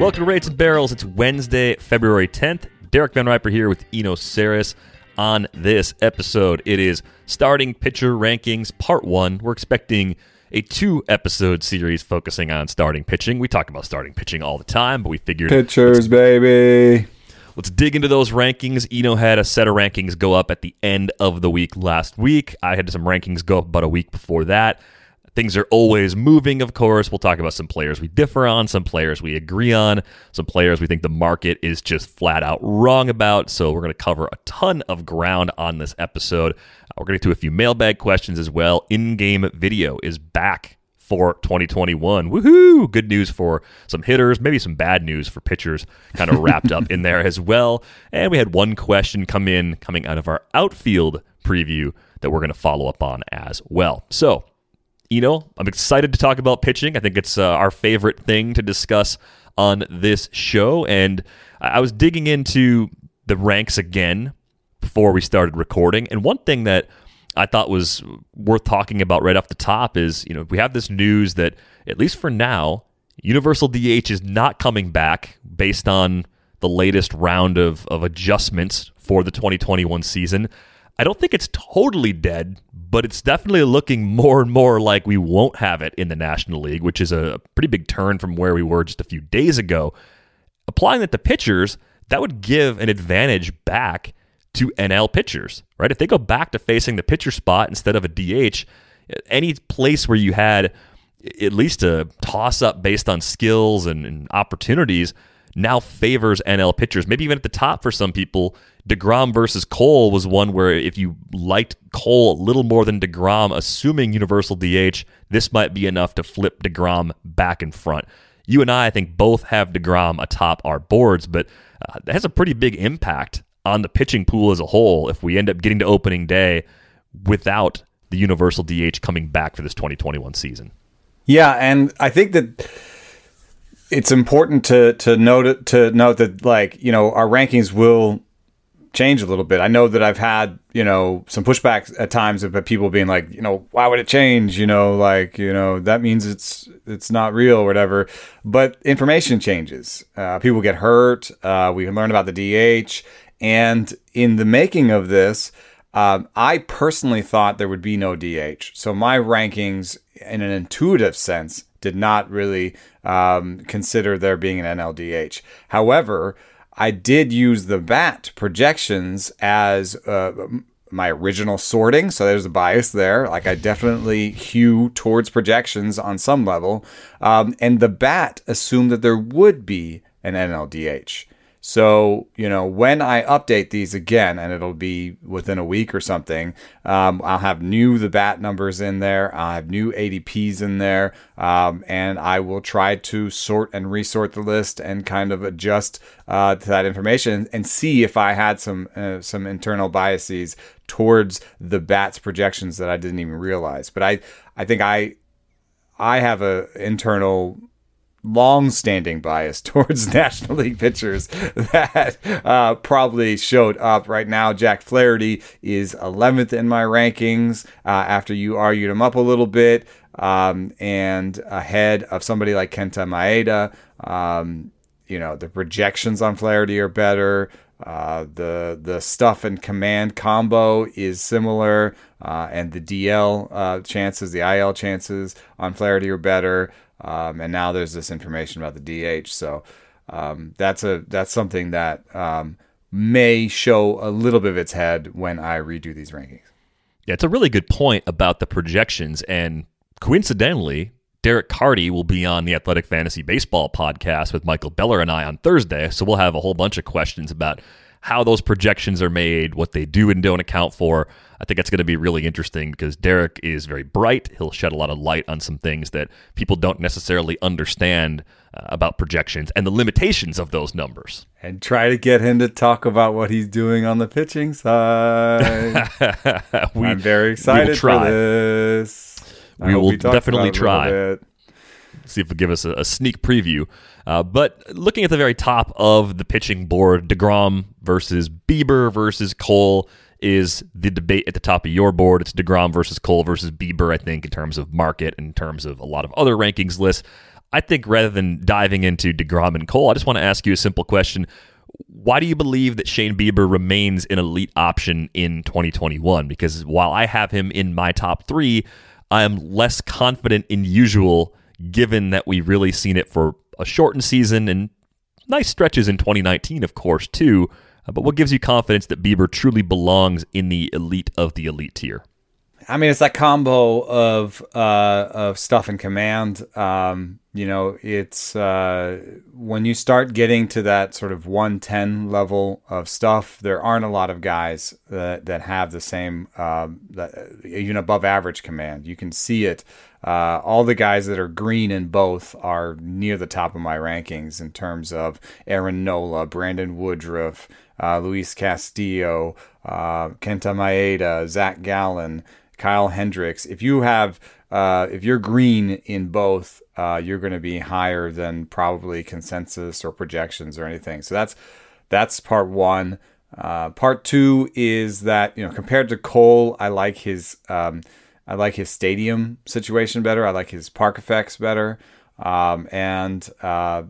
Welcome to Rates and Barrels. It's Wednesday, February 10th. Derek Van Riper here with Eno Sarris. On this episode, it is starting pitcher rankings part one. We're expecting a two episode series focusing on starting pitching. We talk about starting pitching all the time, but we figured Pitchers, baby. Let's dig into those rankings. Eno had a set of rankings go up at the end of the week last week. I had some rankings go up about a week before that. Things are always moving, of course. We'll talk about some players we differ on, some players we agree on, some players we think the market is just flat out wrong about. So we're going to cover a ton of ground on this episode. We're going to to a few mailbag questions as well. In game video is back for 2021. Woohoo! Good news for some hitters, maybe some bad news for pitchers, kind of wrapped up in there as well. And we had one question come in coming out of our outfield preview that we're going to follow up on as well. So, know, I'm excited to talk about pitching. I think it's uh, our favorite thing to discuss on this show. And I was digging into the ranks again before we started recording. And one thing that I thought was worth talking about right off the top is, you know, we have this news that, at least for now, Universal DH is not coming back based on the latest round of, of adjustments for the 2021 season. I don't think it's totally dead, but it's definitely looking more and more like we won't have it in the National League, which is a pretty big turn from where we were just a few days ago. Applying that to pitchers, that would give an advantage back to NL pitchers, right? If they go back to facing the pitcher spot instead of a DH, any place where you had at least a toss up based on skills and, and opportunities now favors NL pitchers. Maybe even at the top for some people, DeGrom versus Cole was one where if you liked Cole a little more than DeGrom, assuming universal DH, this might be enough to flip DeGrom back in front. You and I, I think, both have DeGrom atop our boards, but uh, that has a pretty big impact on the pitching pool as a whole if we end up getting to opening day without the universal DH coming back for this 2021 season. Yeah, and I think that it's important to to note to note that like you know our rankings will change a little bit. I know that I've had you know some pushbacks at times of people being like you know why would it change you know like you know that means it's it's not real or whatever. But information changes. Uh, people get hurt. Uh, we learn about the DH, and in the making of this. Um, I personally thought there would be no DH. So my rankings, in an intuitive sense, did not really um, consider there being an NLDH. However, I did use the BAT projections as uh, my original sorting. So there's a bias there. Like I definitely hew towards projections on some level. Um, and the BAT assumed that there would be an NLDH. So, you know, when I update these again, and it'll be within a week or something, um, I'll have new the bat numbers in there. I'll have new ADPs in there. Um, and I will try to sort and resort the list and kind of adjust uh, to that information and see if I had some uh, some internal biases towards the bats projections that I didn't even realize. But I I think I I have a internal long-standing bias towards National League pitchers that uh, probably showed up. Right now, Jack Flaherty is 11th in my rankings uh, after you argued him up a little bit, um, and ahead of somebody like Kenta Maeda. Um, you know, the projections on Flaherty are better. Uh, the the stuff and command combo is similar, uh, and the DL uh, chances, the IL chances on Flaherty are better. Um, and now there's this information about the DH, so um, that's a that's something that um, may show a little bit of its head when I redo these rankings. Yeah, it's a really good point about the projections, and coincidentally, Derek Carty will be on the Athletic Fantasy Baseball podcast with Michael Beller and I on Thursday. So we'll have a whole bunch of questions about how those projections are made, what they do and don't account for. I think it's going to be really interesting because Derek is very bright. He'll shed a lot of light on some things that people don't necessarily understand uh, about projections and the limitations of those numbers. And try to get him to talk about what he's doing on the pitching side. we, I'm very excited for this. We will definitely try. See if it'll give us a, a sneak preview. Uh, but looking at the very top of the pitching board, DeGrom versus Bieber versus Cole is the debate at the top of your board. It's DeGrom versus Cole versus Bieber, I think, in terms of market, in terms of a lot of other rankings lists. I think rather than diving into DeGrom and Cole, I just want to ask you a simple question. Why do you believe that Shane Bieber remains an elite option in 2021? Because while I have him in my top three, I am less confident in usual, given that we've really seen it for a shortened season and nice stretches in 2019, of course, too. Uh, but what gives you confidence that Bieber truly belongs in the elite of the elite tier? I mean, it's that combo of uh, of stuff and command. Um, you know, it's uh, when you start getting to that sort of 110 level of stuff, there aren't a lot of guys that, that have the same, um, that, even above average command. You can see it. Uh, all the guys that are green in both are near the top of my rankings in terms of Aaron Nola, Brandon Woodruff, uh, Luis Castillo, uh, Kenta Maeda, Zac Gallen, Kyle Hendricks. If you have uh, if you're green in both, uh, you're going to be higher than probably consensus or projections or anything. So that's that's part one. Uh, part two is that you know compared to Cole, I like his um, I like his stadium situation better. I like his park effects better. Um, and uh,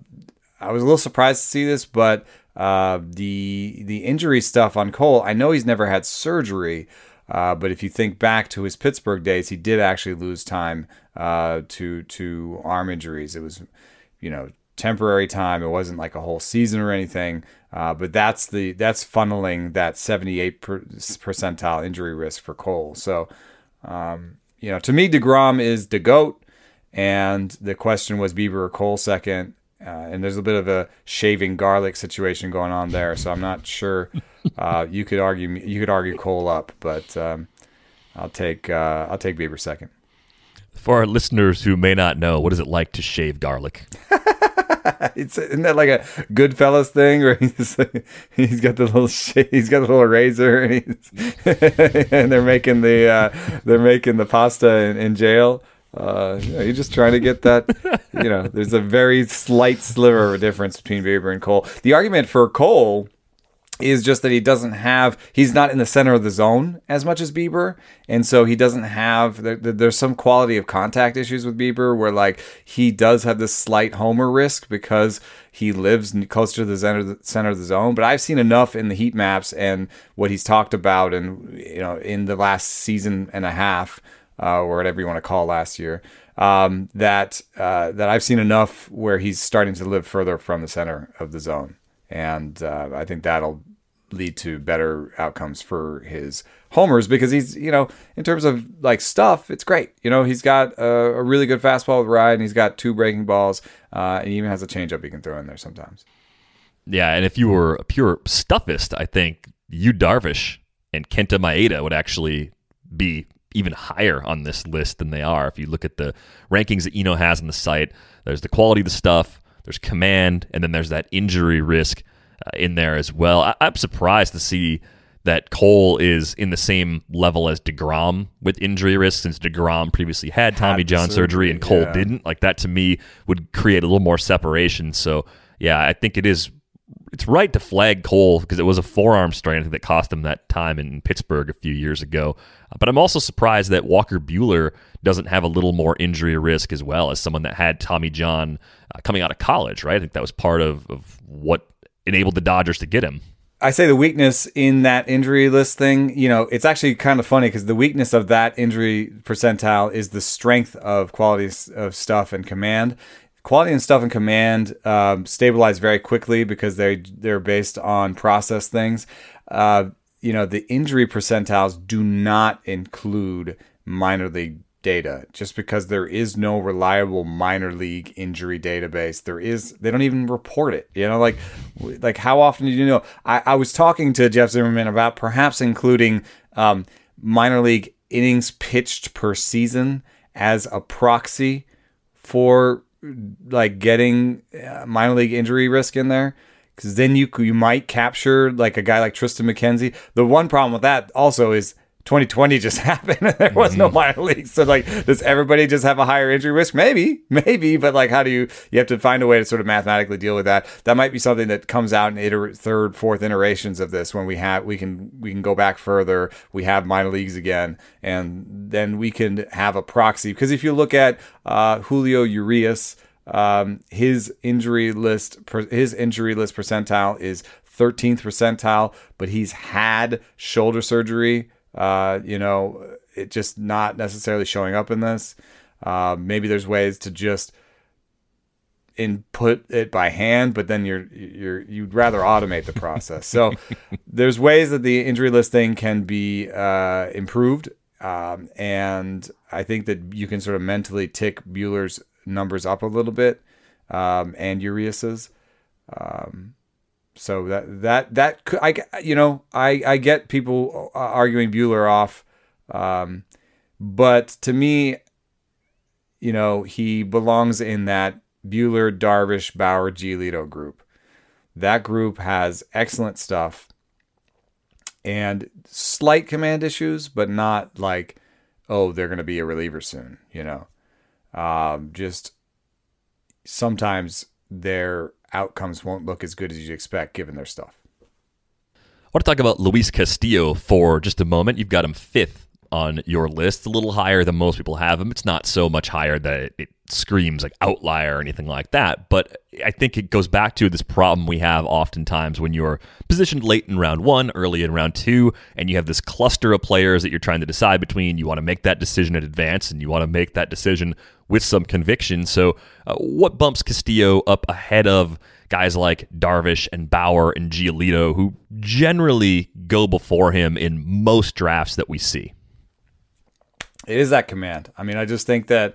I was a little surprised to see this, but uh, the the injury stuff on Cole, I know he's never had surgery, uh, but if you think back to his Pittsburgh days, he did actually lose time uh, to to arm injuries. It was, you know, temporary time. It wasn't like a whole season or anything. Uh, but that's the that's funneling that 78 per, percentile injury risk for Cole. So, um, you know, to me, Degrom is the goat, and the question was Bieber or Cole second. Uh, and there's a bit of a shaving garlic situation going on there, so I'm not sure. Uh, you could argue you could argue Cole up, but um, I'll take uh, I'll take Bieber second. For our listeners who may not know, what is it like to shave garlic? it's isn't that like a Goodfellas thing where he's he's got the little he's got the little razor and he's and they're making the uh, they're making the pasta in, in jail. Uh, you know, you're just trying to get that. You know, there's a very slight sliver of a difference between Bieber and Cole. The argument for Cole is just that he doesn't have he's not in the center of the zone as much as Bieber and so he doesn't have there, there's some quality of contact issues with Bieber where like he does have this slight homer risk because he lives closer to the center, the center of the zone but I've seen enough in the heat maps and what he's talked about and you know in the last season and a half uh, or whatever you want to call last year. Um, that uh, that I've seen enough where he's starting to live further from the center of the zone, and uh, I think that'll lead to better outcomes for his homers because he's you know in terms of like stuff it's great you know he's got a, a really good fastball ride and he's got two breaking balls uh, and he even has a changeup he can throw in there sometimes yeah and if you were a pure stuffist i think you Darvish and kenta maeda would actually be even higher on this list than they are. If you look at the rankings that Eno has on the site, there's the quality of the stuff, there's command, and then there's that injury risk uh, in there as well. I- am surprised to see that Cole is in the same level as DeGrom with injury risk since DeGrom previously had Tommy John surgery, surgery, and Cole yeah. didn't. Like that to me would create a little more separation. So yeah, I think it is it's right to flag Cole because it was a forearm strain that cost him that time in Pittsburgh a few years ago. Uh, but I'm also surprised that Walker Buehler doesn't have a little more injury risk as well as someone that had Tommy John uh, coming out of college, right? I think that was part of, of what enabled the Dodgers to get him. I say the weakness in that injury list thing, you know, it's actually kind of funny because the weakness of that injury percentile is the strength of quality of stuff and command. Quality and stuff and command um, stabilize very quickly because they they're based on process things. Uh, you know, the injury percentiles do not include minor league data. Just because there is no reliable minor league injury database there is they don't even report it. You know like like how often do you know? I, I was talking to jeff zimmerman about perhaps including um, minor league innings pitched per season as a proxy for like getting uh, minor league injury risk in there because then you you might capture like a guy like Triston McKenzie. The one problem with that also is 2020 just happened and there was no minor league. So like, does everybody just have a higher injury risk? Maybe, maybe, but like, how do you? You have to find a way to sort of mathematically deal with that. That might be something that comes out in iter- third, fourth iterations of this when we have we can we can go back further. We have minor leagues again, and then we can have a proxy. Because if you look at uh, Julio Urias. Um, his injury list, per, his injury list percentile is 13th percentile, but he's had shoulder surgery. Uh, you know, it just not necessarily showing up in this. Uh, maybe there's ways to just input it by hand, but then you're you're you'd rather automate the process. So there's ways that the injury list thing can be uh, improved, um, and I think that you can sort of mentally tick Buehler's numbers up a little bit, um, and Urias's. Um, so that that that could I you know I I get people uh, arguing Buehler off, um, but to me, you know he belongs in that Buehler, Darvish, Bauer, Giolito group. That group has excellent stuff and slight command issues, but not like oh they're going to be a reliever soon. You know, um, just sometimes their outcomes won't look as good as you'd expect given their stuff. I want to talk about Luis Castillo for just a moment. You've got him fifth on your list, a little higher than most people have him. It's not so much higher that it, it screams like outlier or anything like that, but I think it goes back to this problem we have oftentimes when you're positioned late in round one, early in round two, and you have this cluster of players that you're trying to decide between. You want to make that decision in advance, and you want to make that decision with some conviction. So, uh, what bumps Castillo up ahead of guys like Darvish and Bauer and Giolito, who generally go before him in most drafts that we see? It is that command. I mean, I just think that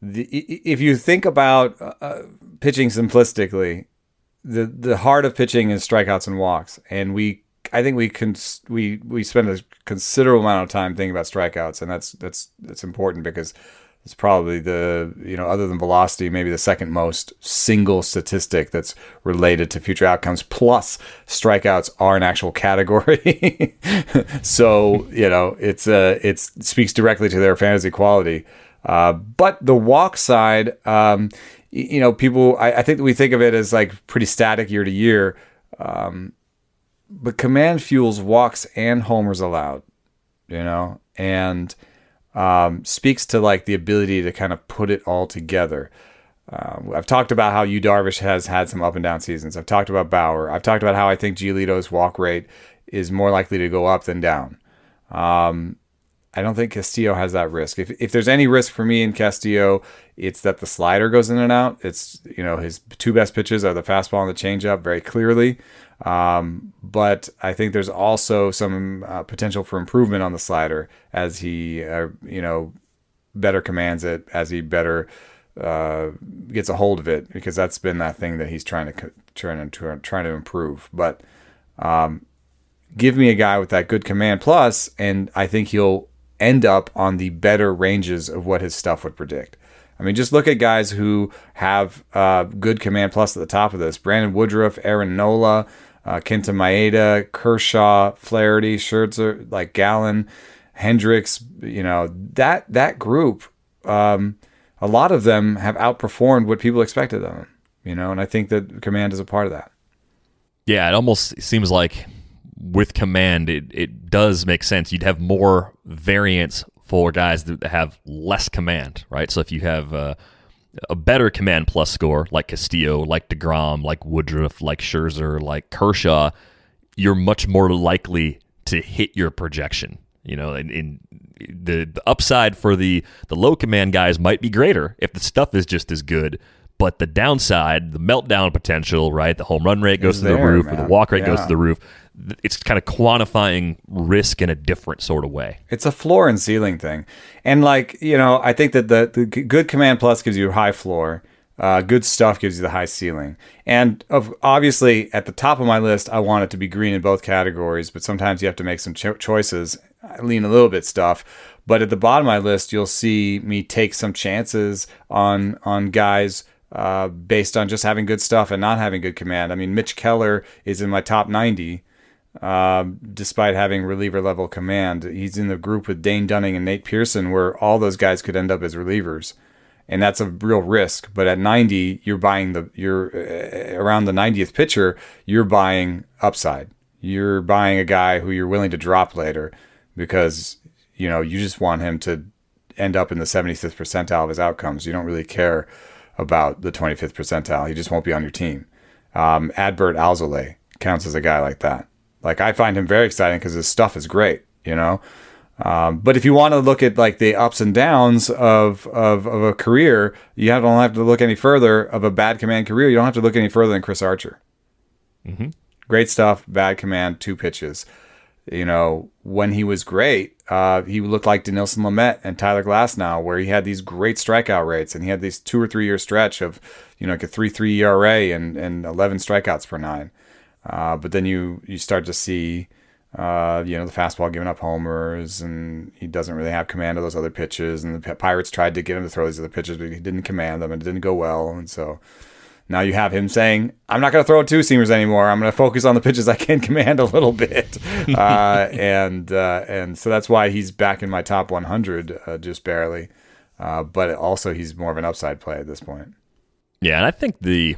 the, if you think about uh, pitching simplistically, the the heart of pitching is strikeouts and walks, and we I think we can we we spend a considerable amount of time thinking about strikeouts, and that's that's that's important because it's probably the you know other than velocity maybe the second most single statistic that's related to future outcomes plus strikeouts are an actual category. So you know it's uh it speaks directly to their fantasy quality. Uh, but the walk side um, you know people I, I think we think of it as like pretty static year to year. Um, but command fuels walks and homers allowed you know? And um, speaks to like the ability to kind of put it all together. Uh, I've talked about how Yu Darvish has had some up and down seasons. I've talked about Bauer. I've talked about how I think Giolito's walk rate is more likely to go up than down. Um, I don't think Castillo has that risk. If, if there's any risk for me in Castillo, it's that the slider goes in and out. It's you know his two best pitches are the fastball and the changeup very clearly. Um, but I think there's also some uh, potential for improvement on the slider as he, uh, you know, better commands it, as he better uh, gets a hold of it, because that's been that thing that he's trying to trying to trying to improve. But um, give me a guy with that good command plus, and I think he'll end up on the better ranges of what his stuff would predict. I mean, just look at guys who have uh, good command plus at the top of this: Brandon Woodruff, Aaron Nola. Uh, Kenta Maeda, Kershaw, Flaherty, Scherzer, like Gallen, Hendricks. You know that that group. Um, a lot of them have outperformed what people expected of them. You know, and I think that command is a part of that. Yeah, it almost seems like with command, it, it does make sense. You'd have more variance for guys that have less command, right? So if you have uh, a better command plus score like Castillo, like DeGrom, like Woodruff, like Scherzer, like Kershaw, you're much more likely to hit your projection. You know, in, in the, the upside for the the low command guys might be greater if the stuff is just as good. But the downside, the meltdown potential, right? The home run rate goes to the roof, or the walk rate goes to the roof it's kind of quantifying risk in a different sort of way. It's a floor and ceiling thing. And like, you know, I think that the, the good command plus gives you a high floor. Uh, good stuff gives you the high ceiling. And of, obviously, at the top of my list, I want it to be green in both categories, but sometimes you have to make some cho- choices. I lean a little bit stuff. But at the bottom of my list, you'll see me take some chances on on guys uh, based on just having good stuff and not having good command. I mean, Mitch Keller is in my top 90 um, despite having reliever level command. He's in the group with Dane Dunning and Nate Pearson, where all those guys could end up as relievers, and that's a real risk. But at 90, you're buying the you're uh, around the 90th pitcher, you're buying upside. You're buying a guy who you're willing to drop later because you know you just want him to end up in the 75th percentile of his outcomes. You don't really care about the 25th percentile. He just won't be on your team. Um, Adbert Alzolay counts as a guy like that. Like I find him very exciting because his stuff is great, you know. Um, but if you want to look at like the ups and downs of, of, of a career, you have- don't have to look any further of a bad command career. You don't have to look any further than Chris Archer. Great stuff, bad command, two pitches. You know, when he was great, uh, he looked like Dinelson Lamet and Tyler Glasnow, where he had these great strikeout rates and he had these two or three year stretch of, you know, like a three three ERA and, and eleven strikeouts per nine. Uh, but then you you start to see, uh, you know, the fastball giving up homers, and he doesn't really have command of those other pitches. And the Pirates tried to get him to throw these other pitches, but he didn't command them, and it didn't go well. And so now you have him saying, "I'm not going to throw two seamers anymore. I'm going to focus on the pitches I can command a little bit," uh, and uh, and so that's why he's back in my top 100, uh, just barely. Uh, but also, he's more of an upside play at this point. Yeah, and I think the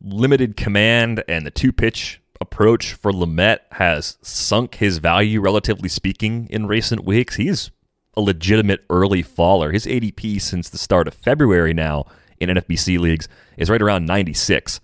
limited command and the two pitch approach for Lamet has sunk his value, relatively speaking, in recent weeks. He's a legitimate early faller. His ADP since the start of February now in NFBC leagues is right around 96.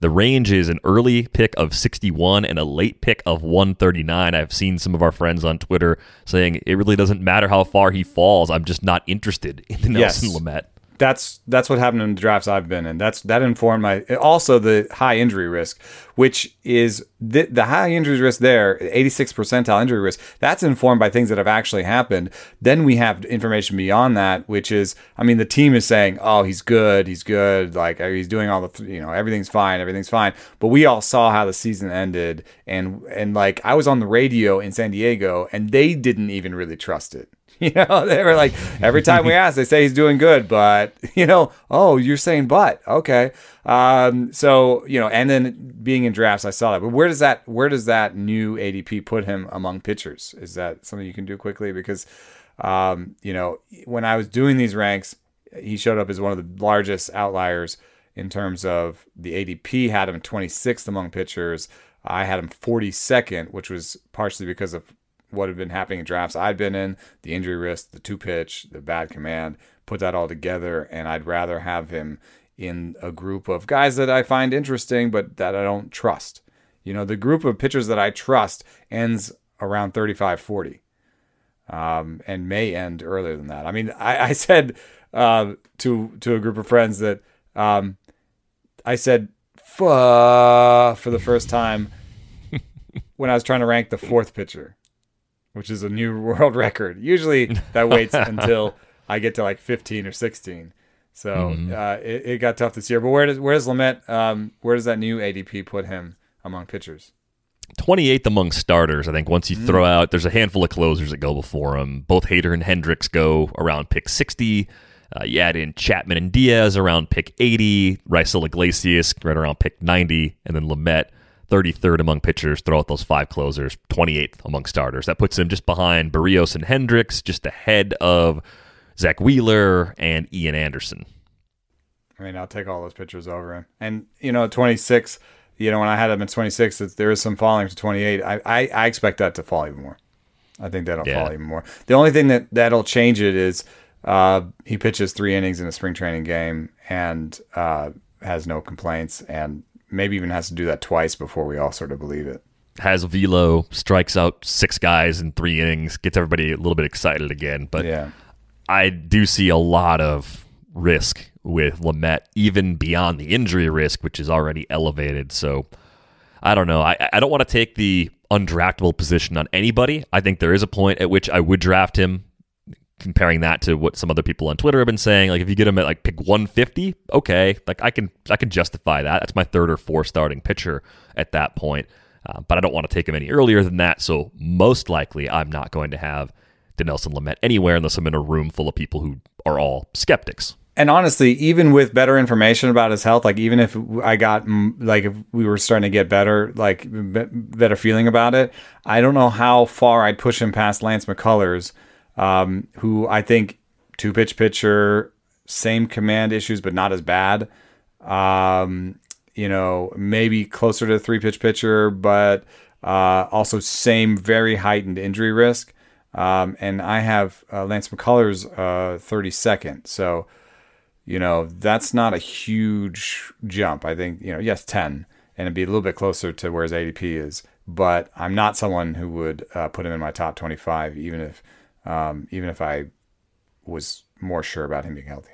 The range is an early pick of 61 and a late pick of 139. I've seen some of our friends on Twitter saying it really doesn't matter how far he falls. I'm just not interested in Nelson Yes. Lamet. That's that's what happened in the drafts I've been in. That's that informed my also the high injury risk, which is the, the high injury risk there, 86 percentile injury risk. That's informed by things that have actually happened. Then we have information beyond that, which is, I mean, the team is saying, oh, he's good, he's good, like uh, he's doing all the, th- you know, everything's fine, everything's fine. But we all saw how the season ended, and and like I was on the radio in San Diego, and they didn't even really trust it. You know, they were like, every time we ask, they say he's doing good, but, you know, oh, you're saying but. Okay. Um, so, you know, and then being in drafts, I saw that. But where does that, where does that new ADP put him among pitchers? Is that something you can do quickly? Because, um, you know, when I was doing these ranks, he showed up as one of the largest outliers in terms of the ADP had him 26th among pitchers. I had him 42nd, which was partially because of what had been happening in drafts I'd been in, the injury risk, the two pitch, the bad command, put that all together, and I'd rather have him in a group of guys that I find interesting but that I don't trust. You know, the group of pitchers that I trust ends around 35 40 um, and may end earlier than that. I mean, I, I said uh, to to a group of friends that um, I said for the first time when I was trying to rank the fourth pitcher, which is a new world record. Usually that waits until I get to like 15 or 16. So uh, it, it got tough this year. But where does where does Lamet? Um, where does that new ADP put him among pitchers? 28th among starters. I think once you throw out, there's a handful of closers that go before him. Both Hader and Hendricks go around pick 60. Uh, you add in Chapman and Diaz around pick 80. Raisel Iglesias right around pick 90. And then Lamet 33rd among pitchers, throw out those five closers, 28th among starters. That puts him just behind Berrios and Hendricks, just ahead of Zack Wheeler and Ian Anderson. I mean, I'll take all those pitchers over him. And, you know, 26, you know, when I had him at 26, there is some falling to 28. I, I, I expect that to fall even more. I think that'll yeah. fall even more. The only thing that, that'll change it is uh, he pitches three innings in a spring training game and uh, has no complaints and maybe even has to do that twice before we all sort of believe it. Has velo, strikes out six guys in three innings, gets everybody a little bit excited again. But yeah. I do see a lot of risk with Lamet, even beyond the injury risk, which is already elevated. So I don't know. I, I don't want to take the undraftable position on anybody. I think there is a point at which I would draft him. Comparing that to what some other people on Twitter have been saying, like if you get him at like pick 150, okay, like I can I can justify that. That's my third or fourth starting pitcher at that point. Uh, but I don't want to take him any earlier than that. So most likely, I'm not going to have Dinelson Lamet anywhere unless I'm in a room full of people who are all skeptics and honestly, even with better information about his health, like even if I got like if we were starting to get better, like better feeling about it, I don't know how far I'd push him past Lance McCullers, um, who I think two pitch pitcher, same command issues, but not as bad. Um, you know, maybe closer to three pitch pitcher, but uh, also same very heightened injury risk. Um, and I have uh, Lance McCullers uh, 32nd, so you know, that's not a huge jump. I think, you know, yes, 10, and it'd be a little bit closer to where his ADP is. But I'm not someone who would uh, put him in my top 25, even if, um, even if I was more sure about him being healthy.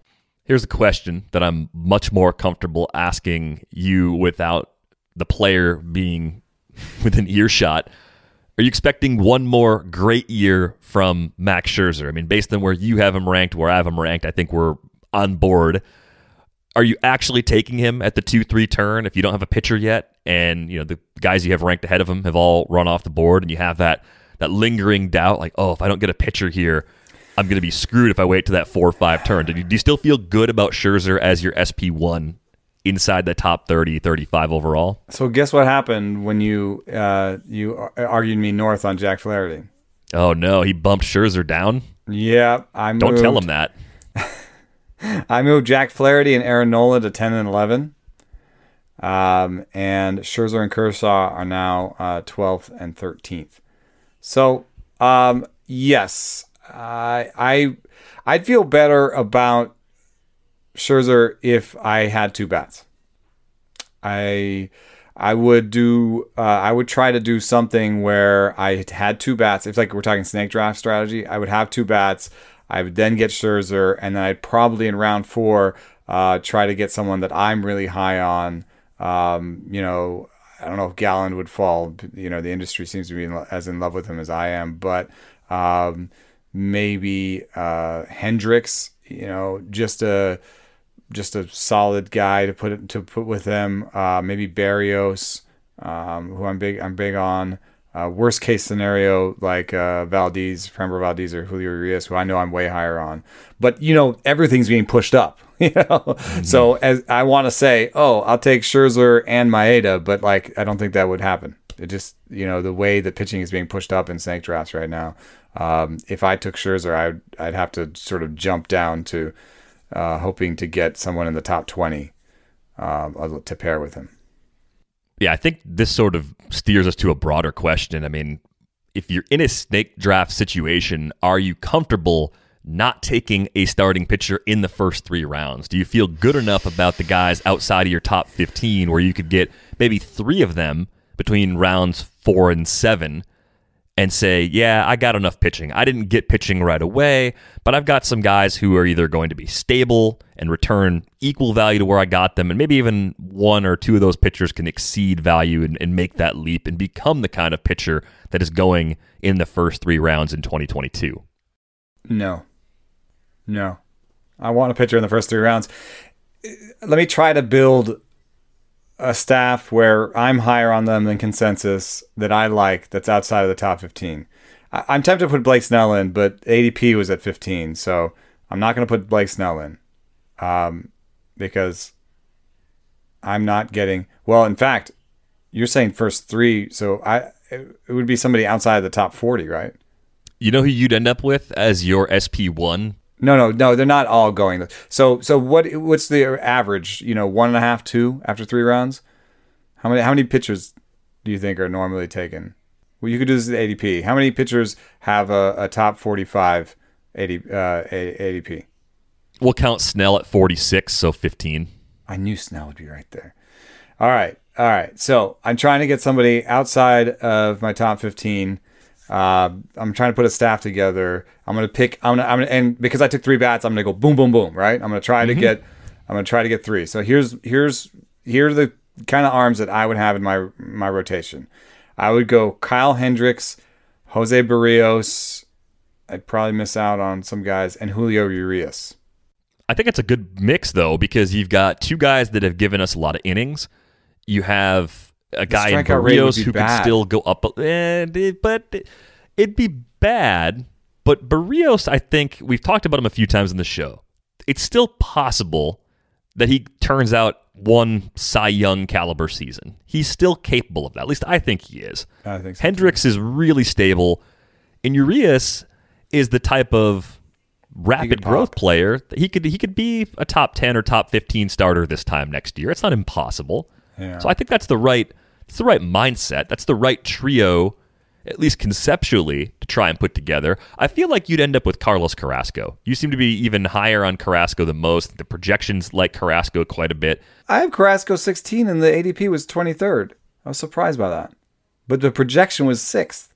Here's a question that I'm much more comfortable asking you without the player being within earshot. Are you expecting one more great year from Max Scherzer? I mean, based on where you have him ranked, where I have him ranked, I think we're on board. Are you actually taking him at the two three turn if you don't have a pitcher yet, and you know the guys you have ranked ahead of him have all run off the board, and you have that that lingering doubt, like, oh, if I don't get a pitcher here, I'm going to be screwed if I wait to that four or five turn. Do you, do you still feel good about Scherzer as your SP1 inside the top 30, 35 overall? So guess what happened when you uh, you argued me north on Jack Flaherty? Oh no, he bumped Scherzer down. Yeah, I don't tell him that. I moved Jack Flaherty and Aaron Nola to 10 and 11. Um, and Scherzer and Kershaw are now uh, 12th and 13th. So, um, yes, I I I'd feel better about Scherzer if I had two bats. I I would do uh, I would try to do something where I had two bats. If like we're talking snake draft strategy, I would have two bats. I would then get Scherzer, and then I'd probably in round four uh, try to get someone that I'm really high on. Um, you know, I don't know if Gallen would fall. You know, the industry seems to be as in love with him as I am, but um, maybe uh, Hendricks, you know, just a just a solid guy to put to put with them. Uh, maybe Berrios, um, who I'm big I'm big on. Uh, worst case scenario, like uh, Valdez, Framber Valdez, or Julio Urias, who I know I'm way higher on. But you know, everything's being pushed up. You know, mm-hmm. so as I want to say, oh, I'll take Scherzer and Maeda, but like I don't think that would happen. It just you know the way the pitching is being pushed up in snake drafts right now. Um, if I took Scherzer, I'd I'd have to sort of jump down to uh, hoping to get someone in the top twenty um, to pair with him. Yeah, I think this sort of steers us to a broader question. I mean, if you're in a snake draft situation, are you comfortable not taking a starting pitcher in the first three rounds? Do you feel good enough about the guys outside of your top 15 where you could get maybe three of them between rounds four and seven and say, yeah, I got enough pitching. I didn't get pitching right away, but I've got some guys who are either going to be stable and return equal value to where I got them, and maybe even one or two of those pitchers can exceed value and, and make that leap and become the kind of pitcher that is going in the first three rounds in 2022. No. No. I want a pitcher in the first three rounds. Let me try to build a staff where I'm higher on them than consensus that I like that's outside of the top 15. I, am tempted to put Blake Snell in, but ADP was at 15, so I'm not going to put Blake Snell in um, because I'm not getting. Well, in fact, you're saying first three, so I it would be somebody outside of the top 40, right? You know who you'd end up with as your SP one no, no, no. They're not all going. So, so what? What's the average? You know, one and a half, two after three rounds. How many? How many pitchers do you think are normally taken? Well, you could do this at ADP. How many pitchers have a, a top forty-five AD, uh, ADP? We'll count Snell at forty-six, so fifteen. I knew Snell would be right there. All right, all right. So I'm trying to get somebody outside of my top fifteen uh, I'm trying to put a staff together. I'm gonna pick. I'm gonna, I'm gonna, and because I took three bats, I'm gonna go boom, boom, boom. Right. I'm gonna try mm-hmm. to get. I'm gonna try to get three. So here's here's here are the kind of arms that I would have in my my rotation. I would go Kyle Hendricks, Jose Berrios. I'd probably miss out on some guys and Julio Urias. I think it's a good mix though because you've got two guys that have given us a lot of innings. You have a guy in Berrios who bad. can still go up, but it'd be bad. But Berrios, I think we've talked about him a few times in the show. It's still possible that he turns out one Cy Young caliber season. He's still capable of that. At least I think he is. I think so Hendricks too. is really stable. And Urias is the type of rapid growth player. He could he could be a top 10 or top 15 starter this time next year. It's not impossible. Yeah. So I think that's the right it's the right mindset. That's the right trio, at least conceptually, to try and put together. I feel like you'd end up with Carlos Carrasco. You seem to be even higher on Carrasco than most. The projections like Carrasco quite a bit. I have Carrasco 16 and the ADP was 23rd. I was surprised by that. But the projection was 6th.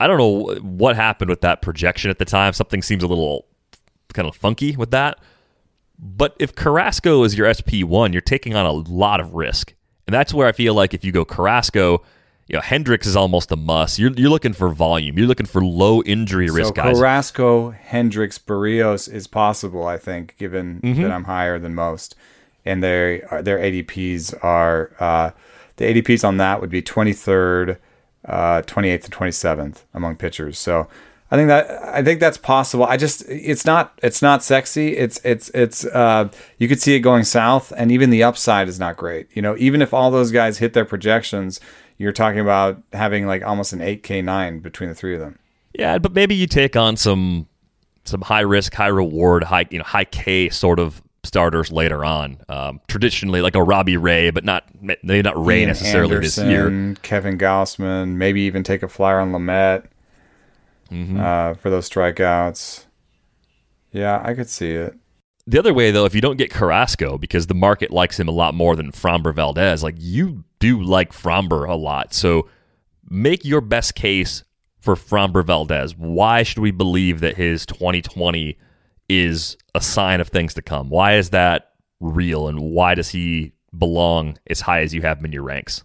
I don't know what happened with that projection at the time. Something seems a little kind of funky with that. But if Carrasco is your SP1, you're taking on a lot of risk. And that's where I feel like if you go Carrasco, you know, Hendricks is almost a must. You're, you're looking for volume. You're looking for low injury risk so guys. Carrasco, Hendricks, Berrios is possible, I think, given mm-hmm. that I'm higher than most. And their their ADPs are uh, the ADPs on that would be 23rd, uh, 28th, and 27th among pitchers. So I think that I think that's possible. I just it's not it's not sexy. It's it's it's uh you could see it going south and even the upside is not great. You know, even if all those guys hit their projections, you're talking about having like almost an 8k 9 between the three of them. Yeah, but maybe you take on some some high risk, high reward, high you know, high K sort of starters later on. Um, traditionally, like a Robbie Ray, but not maybe not Ray Ian necessarily Anderson, this year. Kevin Gausman, maybe even take a flyer on Lamet mm-hmm. uh, for those strikeouts. Yeah, I could see it. The other way, though, if you don't get Carrasco because the market likes him a lot more than Framber Valdez, like you do like Framber a lot. So make your best case for Framber Valdez. Why should we believe that his 2020 is a sign of things to come? Why is that real? And why does he belong as high as you have him in your ranks?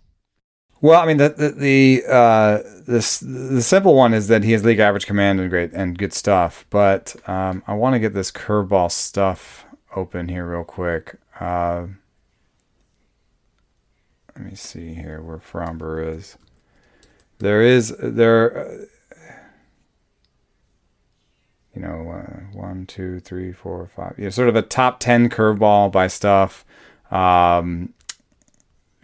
Well, I mean the the the, uh, the the simple one is that he has league average command and great and good stuff. But um, I want to get this curveball stuff open here real quick. Uh, let me see here where Framber is. There is there. Uh, you know, uh, one, two, three, four, five. Know, sort of a top ten curveball by stuff. Um,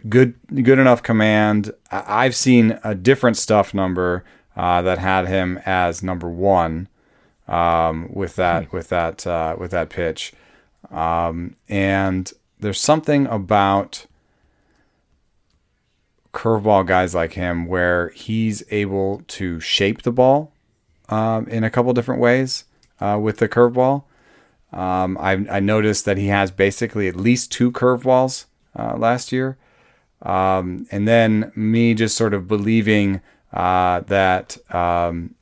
good good enough command. I've seen a different stuff number uh, that had him as number one um, with that hmm. with that uh, with that pitch, um, and there's something about curveball guys like him where he's able to shape the ball um, in a couple different ways uh, with the curveball. Um, I, I noticed that he has basically at least two curveballs uh, last year. Um, and then me just sort of believing uh, that um,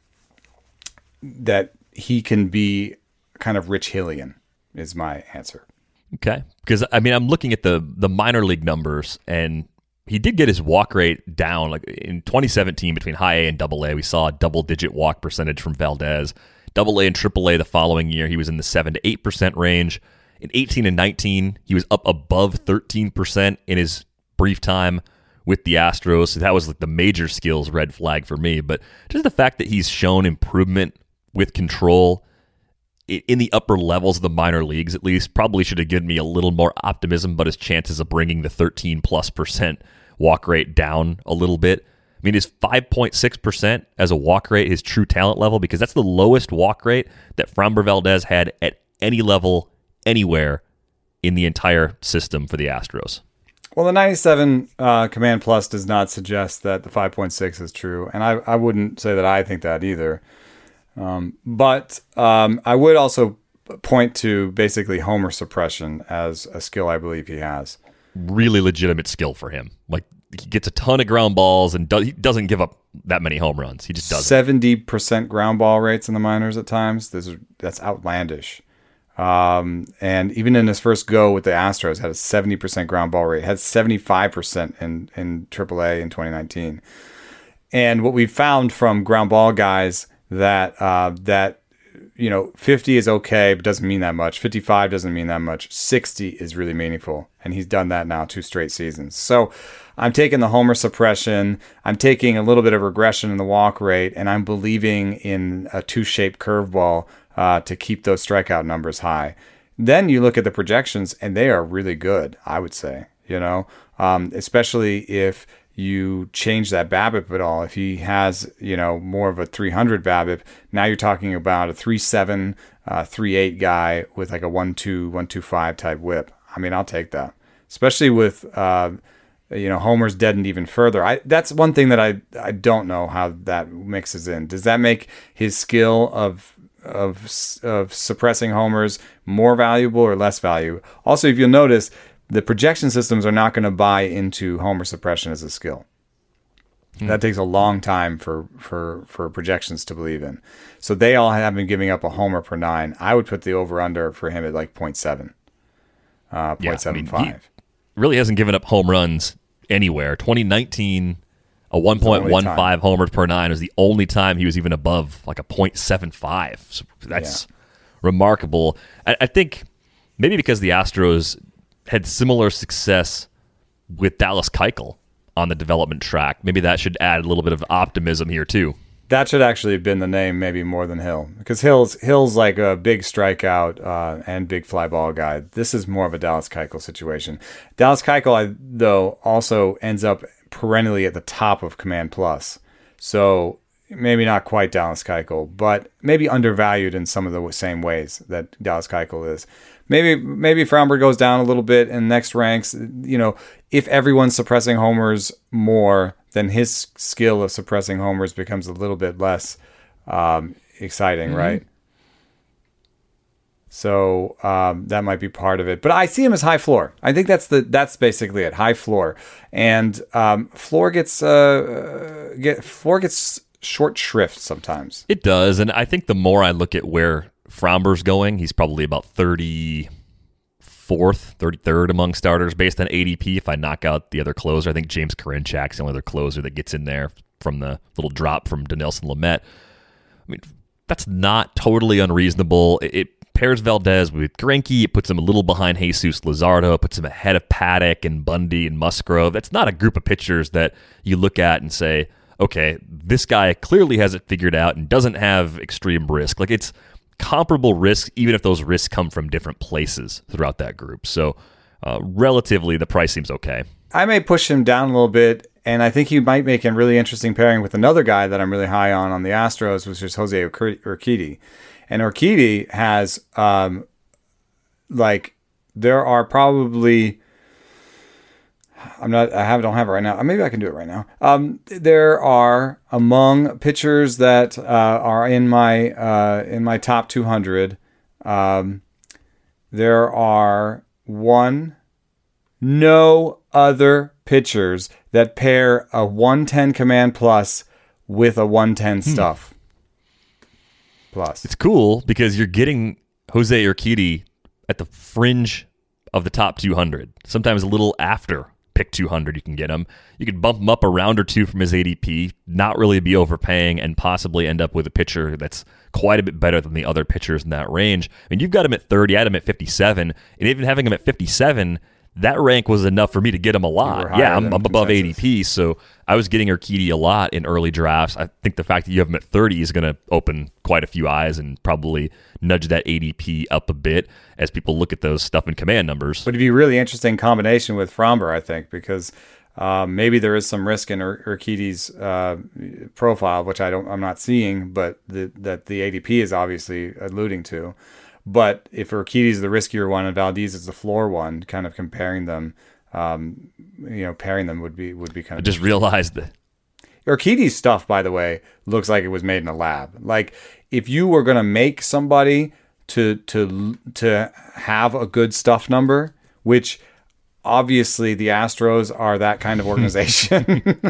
that he can be kind of Rich Hillian is my answer. Okay, because I mean I'm looking at the the minor league numbers, and he did get his walk rate down. Like in 2017, between High A and Double A, we saw a double digit walk percentage from Valdez. Double A and Triple A the following year, he was in the seven to eight percent range. In 18 and 19, he was up above 13 percent in his brief time with the Astros. So that was like the major skills red flag for me. But just the fact that he's shown improvement with control in the upper levels of the minor leagues, at least, probably should have given me a little more optimism. But his chances of bringing the 13 plus percent walk rate down a little bit. I mean, is 5.6% as a walk rate his true talent level? Because that's the lowest walk rate that Framber Valdez had at any level, anywhere in the entire system for the Astros. Well, the 97 uh, Command Plus does not suggest that the 5.6 is true. And I, I wouldn't say that I think that either. Um, but um, I would also point to basically homer suppression as a skill I believe he has. Really legitimate skill for him. Like he gets a ton of ground balls and do- he doesn't give up that many home runs. He just doesn't. Seventy percent ground ball rates in the minors at times. This is that's outlandish. Um, and even in his first go with the Astros, had a seventy percent ground ball rate. Had seventy five percent in in AAA in twenty nineteen. And what we found from ground ball guys that uh, that you know 50 is okay but doesn't mean that much 55 doesn't mean that much 60 is really meaningful and he's done that now two straight seasons so i'm taking the homer suppression i'm taking a little bit of regression in the walk rate and i'm believing in a two-shaped curveball uh, to keep those strikeout numbers high then you look at the projections and they are really good i would say you know um, especially if you change that BABIP at all. If he has, you know, more of a 300 BABIP, now you're talking about a 3.7, uh, 3.8 guy with like a 1.2, 1.25 type whip. I mean, I'll take that, especially with, uh, you know, Homer's deadened even further. I that's one thing that I I don't know how that mixes in. Does that make his skill of of of suppressing homers more valuable or less value? Also, if you'll notice, the projection systems are not going to buy into homer suppression as a skill. Hmm. That takes a long time for, for, for projections to believe in. So they all have been giving up a homer per nine. I would put the over under for him at like 0.7, uh, 0.75. Yeah, I mean, really hasn't given up home runs anywhere. 2019, a 1.15 homers per nine was the only time he was even above like a 0.75. So that's yeah. remarkable. I, I think maybe because the Astros had similar success with Dallas Keuchel on the development track. Maybe that should add a little bit of optimism here too. That should actually have been the name, maybe more than Hill, because Hill's Hill's like a big strikeout uh, and big fly ball guy. This is more of a Dallas Keuchel situation. Dallas Keuchel, though, also ends up perennially at the top of Command Plus, so maybe not quite Dallas Keuchel, but maybe undervalued in some of the same ways that Dallas Keuchel is maybe maybe Framber goes down a little bit in next ranks. You know, if everyone's suppressing homers more, then his skill of suppressing homers becomes a little bit less um, exciting, mm-hmm. right? So um, that might be part of it, but I see him as high floor. I think that's the that's basically it, high floor, and um, floor gets uh, get floor gets short shrift sometimes. It does, and I think the more I look at where Framber's going. He's probably about 34th, 33rd among starters based on ADP. If I knock out the other closer, I think James Karinchak's the only other closer that gets in there from the little drop from Dinelson Lamet. I mean, that's not totally unreasonable. It pairs Valdez with Greinke. It puts him a little behind Jesus Luzardo. It puts him ahead of Paddock and Bundy and Musgrove. That's not a group of pitchers that you look at and say, okay, this guy clearly has it figured out and doesn't have extreme risk. Like it's comparable risks, even if those risks come from different places throughout that group. So, uh, relatively, the price seems okay. I may push him down a little bit, and I think he might make a really interesting pairing with another guy that I'm really high on on the Astros, which is Jose Urquidy. And Urquidy has, um, like, there are probably I'm not. I have don't have it right now. Maybe I can do it right now. Um, there are among pitchers that uh, are in my uh, in my top 200. Um, there are one, no other pitchers that pair a 110 command plus with a 110 stuff plus. It's cool because you're getting Jose Urquidy at the fringe of the top 200. Sometimes a little after pick 200, you can get him. You could bump him up a round or two from his ADP, not really be overpaying, and possibly end up with a pitcher that's quite a bit better than the other pitchers in that range. I mean, you've got him at 30, I had him at 57, and even having him at 57 that rank was enough for me to get him a lot. Yeah, I'm, I'm above. ADP, so I was getting Urquidy a lot in early drafts. I think the fact that you have him at 30 is going to open quite a few eyes and probably nudge that ADP up a bit as people look at those stuff and command numbers. Would be a really interesting combination with Framber, I think, because um, maybe there is some risk in Ur- Urquidy's uh, profile, which I don't, I'm not seeing, but the, that the ADP is obviously alluding to. But if is the riskier one and Valdez is the floor one, kind of comparing them, um, you know, pairing them would be would be kind of. I just realized that. Urquidy's stuff, by the way, looks like it was made in a lab. Like if you were going to make somebody to to to have a good stuff number, which obviously the Astros are that kind of organization.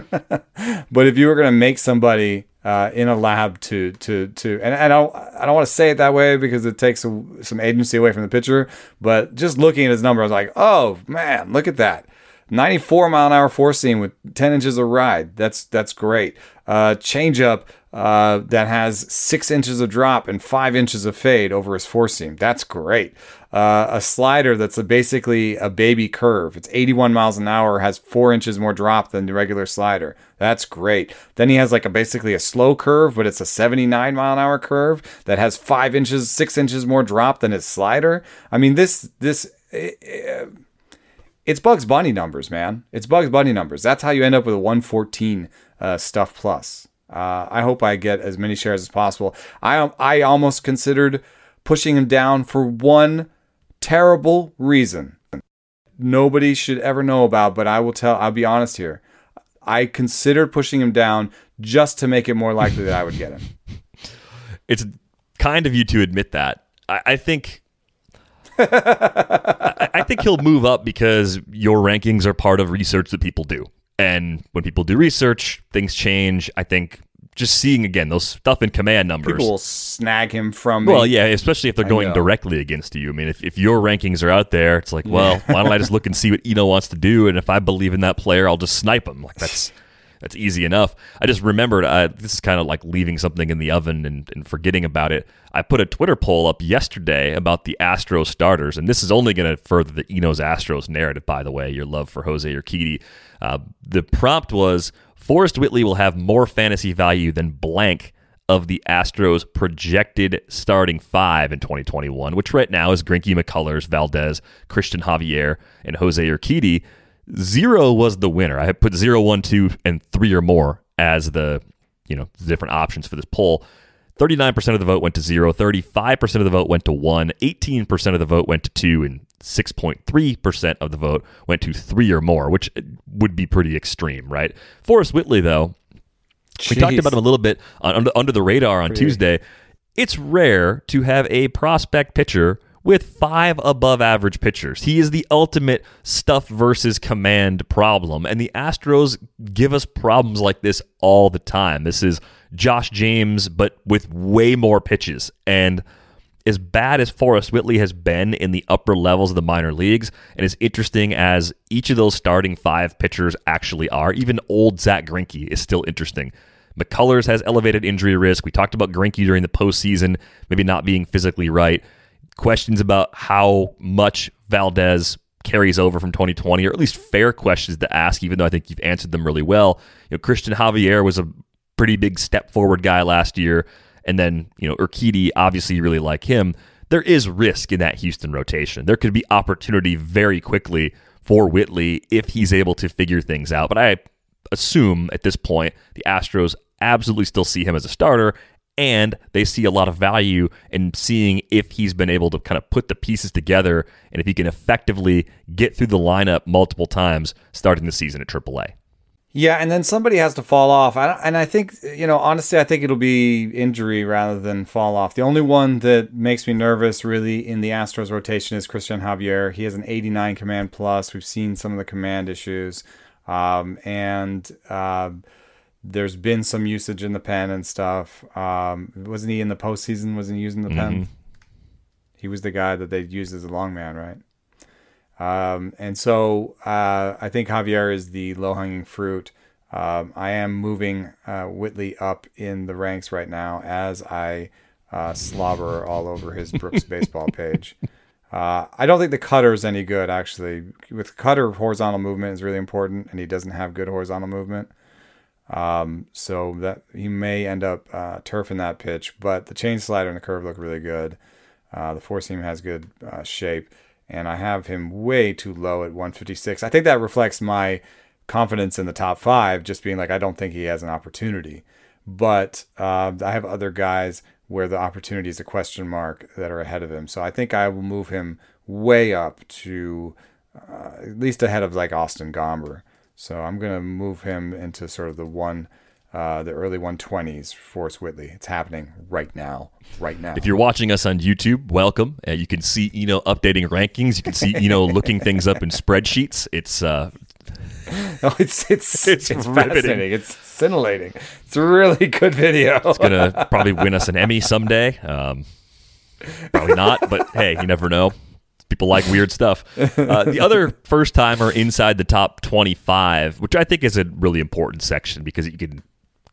but if you were going to make somebody uh, in a lab to to to and and I don't I don't want to say it that way because it takes a, some agency away from the pitcher. But just looking at his number, I was like, oh man, look at that. 94 mile an hour four seam with 10 inches of ride. That's that's great. Uh, changeup uh, that has six inches of drop and five inches of fade over his four seam. That's great uh, a slider that's a, basically a baby curve. It's 81 miles an hour, has four inches more drop than the regular slider. That's great. Then he has like a basically a slow curve, but it's a 79 mile an hour curve that has five inches, six inches more drop than his slider. I mean, this this. It, it's Bugs Bunny numbers, man. It's Bugs Bunny numbers. That's how you end up with a 114 uh, stuff plus. Uh, I hope I get as many shares as possible. I I almost considered pushing him down for one terrible reason nobody should ever know about, but I will tell, I'll be honest here. I considered pushing him down just to make it more likely that I would get him. It's kind of you to admit that. I, I think. I, I think he'll move up because your rankings are part of research that people do. And when people do research, things change. I think just seeing again those stuff in command numbers. People will snag him from. Well, yeah, especially if they're going directly against you. I mean, if, if your rankings are out there, it's like, well, why don't I just look and see what Eno wants to do, and if I believe in that player, I'll just snipe him. Like that's that's easy enough. I just remembered uh, this is kind of like leaving something in the oven and, and forgetting about it. I put a Twitter poll up yesterday about the Astros starters, and this is only going to further the Eno's Astros narrative. By the way, your love for Jose Urquidy. Uh, the prompt was Forrest Whitley will have more fantasy value than blank of the Astros' projected starting five in 2021, which right now is Greinke McCullers, Valdez, Cristian Javier, and Jose Urquidy. Zero was the winner. I had put zero, one, two, and three or more as the you know different options for this poll. 39% of the vote went to zero, 35% of the vote went to one, 18% of the vote went to two, and 6.3% of the vote went to three or more, which would be pretty extreme, right? Forrest Whitley, though, Jeez. we talked about him a little bit on, under, under the radar on Tuesday. It's rare to have a prospect pitcher with five above average pitchers. He is the ultimate stuff versus command problem. And the Astros give us problems like this all the time. This is Josh James, but with way more pitches. And as bad as Forrest Whitley has been in the upper levels of the minor leagues, and as interesting as each of those starting five pitchers actually are, even old Zach Greinke is still interesting. McCullers has elevated injury risk. We talked about Greinke during the postseason, maybe not being physically right. Questions about how much Valdez carries over from 2020, or at least fair questions to ask, even though I think you've answered them really well. You know, Cristian Javier was a pretty big step forward guy last year. And then, you know, Urquidy, obviously you really like him. There is risk in that Houston rotation. There could be opportunity very quickly for Whitley if he's able to figure things out. But I assume at this point the Astros absolutely still see him as a starter and they see a lot of value in seeing if he's been able to kind of put the pieces together and if he can effectively get through the lineup multiple times starting the season at AAA. Yeah, and then somebody has to fall off. and I think, you know, honestly, I think it'll be injury rather than fall off. The only one that makes me nervous really in the Astros rotation is Cristian Javier. He has an 89 command plus. We've seen some of the command issues. Um, and uh, there's been some usage in the pen and stuff. Um, wasn't he in the postseason? Wasn't he using the mm-hmm. pen? He was the guy that they used as a long man, right? Um, and so uh, I think Javier is the low hanging fruit. Um, I am moving uh, Whitley up in the ranks right now as I uh, slobber all over his Brooks baseball page. Uh, I don't think the cutter is any good, actually. With cutter, horizontal movement is really important, and he doesn't have good horizontal movement. Um, so that he may end up uh, turfing that pitch, but the change slider and the curve look really good. Uh, the four seam has good shape and I have him way too low at 156. I think that reflects my confidence in the top five, just being like, I don't think he has an opportunity. But uh, I have other guys where the opportunity is a question mark that are ahead of him. So I think I will move him way up to uh, at least ahead of like Austin Gomber. So I'm going to move him into sort of the one uh, the early 120s, Forrest Whitley. It's happening right now, right now. If you're watching us on YouTube, welcome. Uh, you can see Eno updating rankings. You can see Eno looking things up in spreadsheets. It's uh, oh, it's it's it's, it's fascinating. It's scintillating. It's a really good video. it's gonna probably win us an Emmy someday. Um, probably not, but hey, you never know people like weird stuff. Uh, the other first timer inside the top 25, which I think is a really important section because you can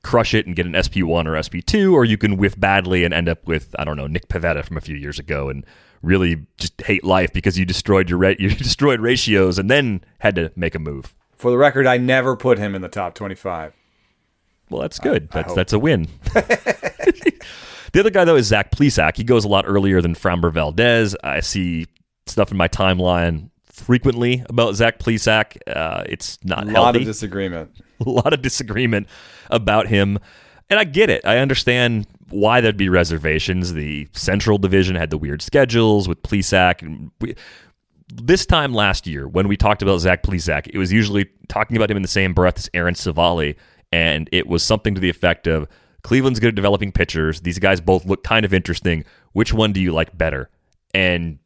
crush it and get an SP1 or SP2, or you can whiff badly and end up with, I don't know, Nick Pivetta from a few years ago and really just hate life because you destroyed your you destroyed ratios and then had to make a move. For the record, I never put him in the top 25. Well, that's good. I, that's I that's a win. the other guy though is Zach Plesac. He goes a lot earlier than Framber Valdez. I see stuff in my timeline frequently about Zach Plesac. Uh, it's not a lot healthy. of disagreement. A lot of disagreement about him. And I get it. I understand why there'd be reservations. The Central Division had the weird schedules with Plesac. We, this time last year, when we talked about Zach Plesac, it was usually talking about him in the same breath as Aaron Civale. And it was something to the effect of Cleveland's good at developing pitchers. These guys both look kind of interesting. Which one do you like better? And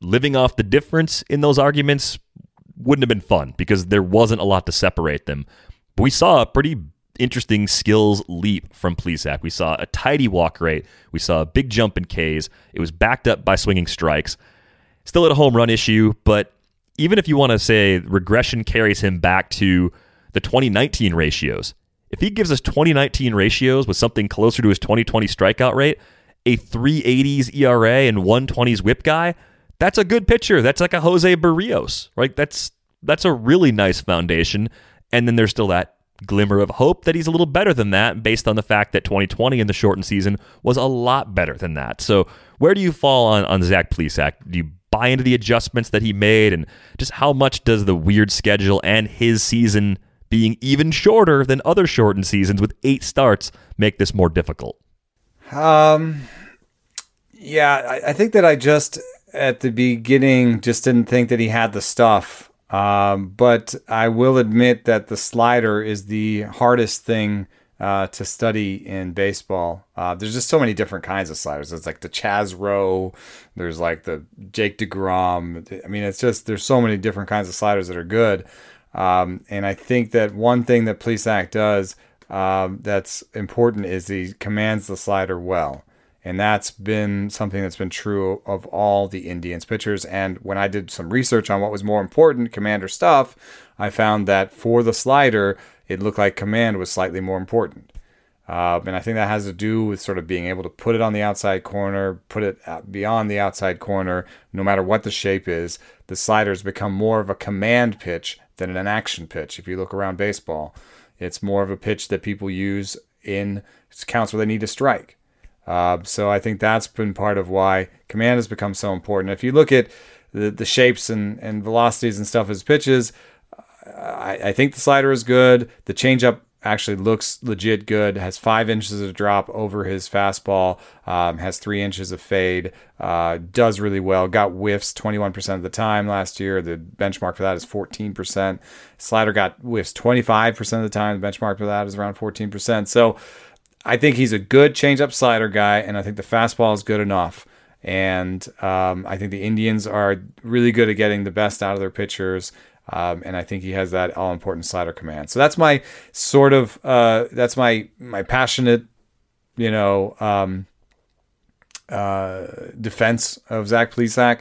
living off the difference in those arguments wouldn't have been fun because there wasn't a lot to separate them. But we saw a pretty interesting skills leap from Plesac. We saw a tidy walk rate. We saw a big jump in Ks. It was backed up by swinging strikes. Still at a home run issue, but even if you want to say regression carries him back to the 2019 ratios, if he gives us 2019 ratios with something closer to his 2020 strikeout rate, a 380s ERA and 120s whip guy, that's a good pitcher. That's like a Jose Berrios, right? That's that's a really nice foundation. And then there's still that glimmer of hope that he's a little better than that based on the fact that 2020 in the shortened season was a lot better than that. So where do you fall on, on Zach Plesac? Do you buy into the adjustments that he made and just how much does the weird schedule and his season being even shorter than other shortened seasons with eight starts make this more difficult? Um, yeah, I, I think that I just at the beginning just didn't think that he had the stuff. Um, but I will admit that the slider is the hardest thing uh, to study in baseball. Uh, there's just so many different kinds of sliders. It's like the Chaz Roe, there's like the Jake DeGrom. I mean, it's just there's so many different kinds of sliders that are good. Um, and I think that one thing that Plesac does um, that's important is he commands the slider well. And that's been something that's been true of all the Indians pitchers. And when I did some research on what was more important, commander stuff, I found that for the slider, it looked like command was slightly more important. Uh, and I think that has to do with sort of being able to put it on the outside corner, put it beyond the outside corner, no matter what the shape is. The sliders become more of a command pitch than an action pitch. If you look around baseball, it's more of a pitch that people use in counts where they need to strike. Uh, so I think that's been part of why command has become so important. If you look at the, the shapes and, and velocities and stuff as pitches, I, I think the slider is good. The changeup actually looks legit good. Has five inches of drop over his fastball. Um, has three inches of fade. Uh, does really well. Got whiffs 21% of the time last year. The benchmark for that is 14%. Slider got whiffs 25% of the time. The benchmark for that is around 14%. So I think he's a good changeup slider guy, and I think the fastball is good enough. And um, I think the Indians are really good at getting the best out of their pitchers. Um, and I think he has that all important slider command. So that's my sort of uh, that's my my passionate, you know, um, uh, defense of Zach Plesac.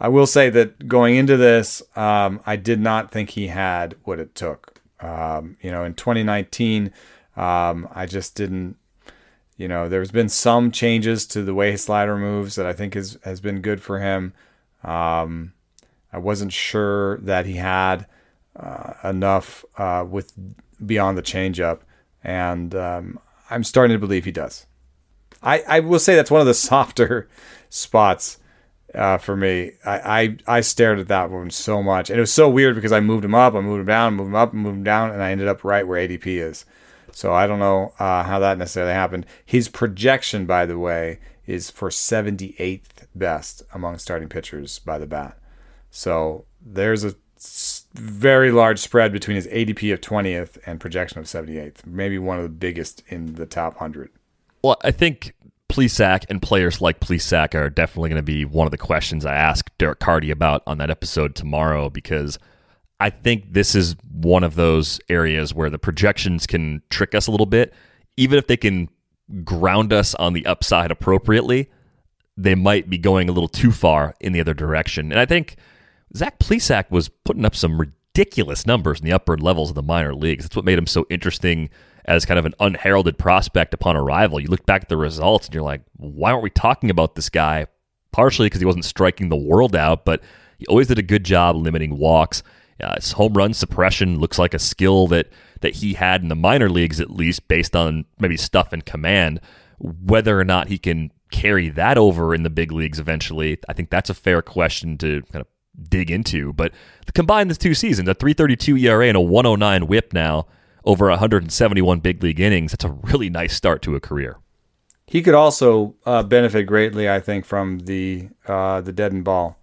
I will say that going into this, um, I did not think he had what it took. Um, you know, in 2019, um, I just didn't. You know, there's been some changes to the way his slider moves that I think has has been good for him. Um, I wasn't sure that he had uh, enough uh, with beyond the changeup, and um, I'm starting to believe he does. I, I will say that's one of the softer spots uh, for me. I, I, I stared at that one so much, and it was so weird because I moved him up, I moved him down, moved him up, moved him down, and I ended up right where ADP is. So I don't know uh, how that necessarily happened. His projection, by the way, is for 78th best among starting pitchers by the bat. So there's a very large spread between his ADP of 20th and projection of 78th. Maybe one of the biggest in the top 100. Well, I think Plesac and players like Plesac are definitely going to be one of the questions I ask Derek Carty about on that episode tomorrow because I think this is one of those areas where the projections can trick us a little bit. Even if they can ground us on the upside appropriately, they might be going a little too far in the other direction. And I think Zach Plesac was putting up some ridiculous numbers in the upper levels of the minor leagues. That's what made him so interesting as kind of an unheralded prospect upon arrival. You look back at the results and you're like, why aren't we talking about this guy? Partially because he wasn't striking the world out, but he always did a good job limiting walks. Uh, his home run suppression looks like a skill that that he had in the minor leagues, at least based on maybe stuff and command. Whether or not he can carry that over in the big leagues eventually, I think that's a fair question to kind of dig into. But combine the two seasons, a 332 ERA and a 109 whip now over 171 big league innings, that's a really nice start to a career. He could also uh, benefit greatly, I think, from the uh, the deadened ball.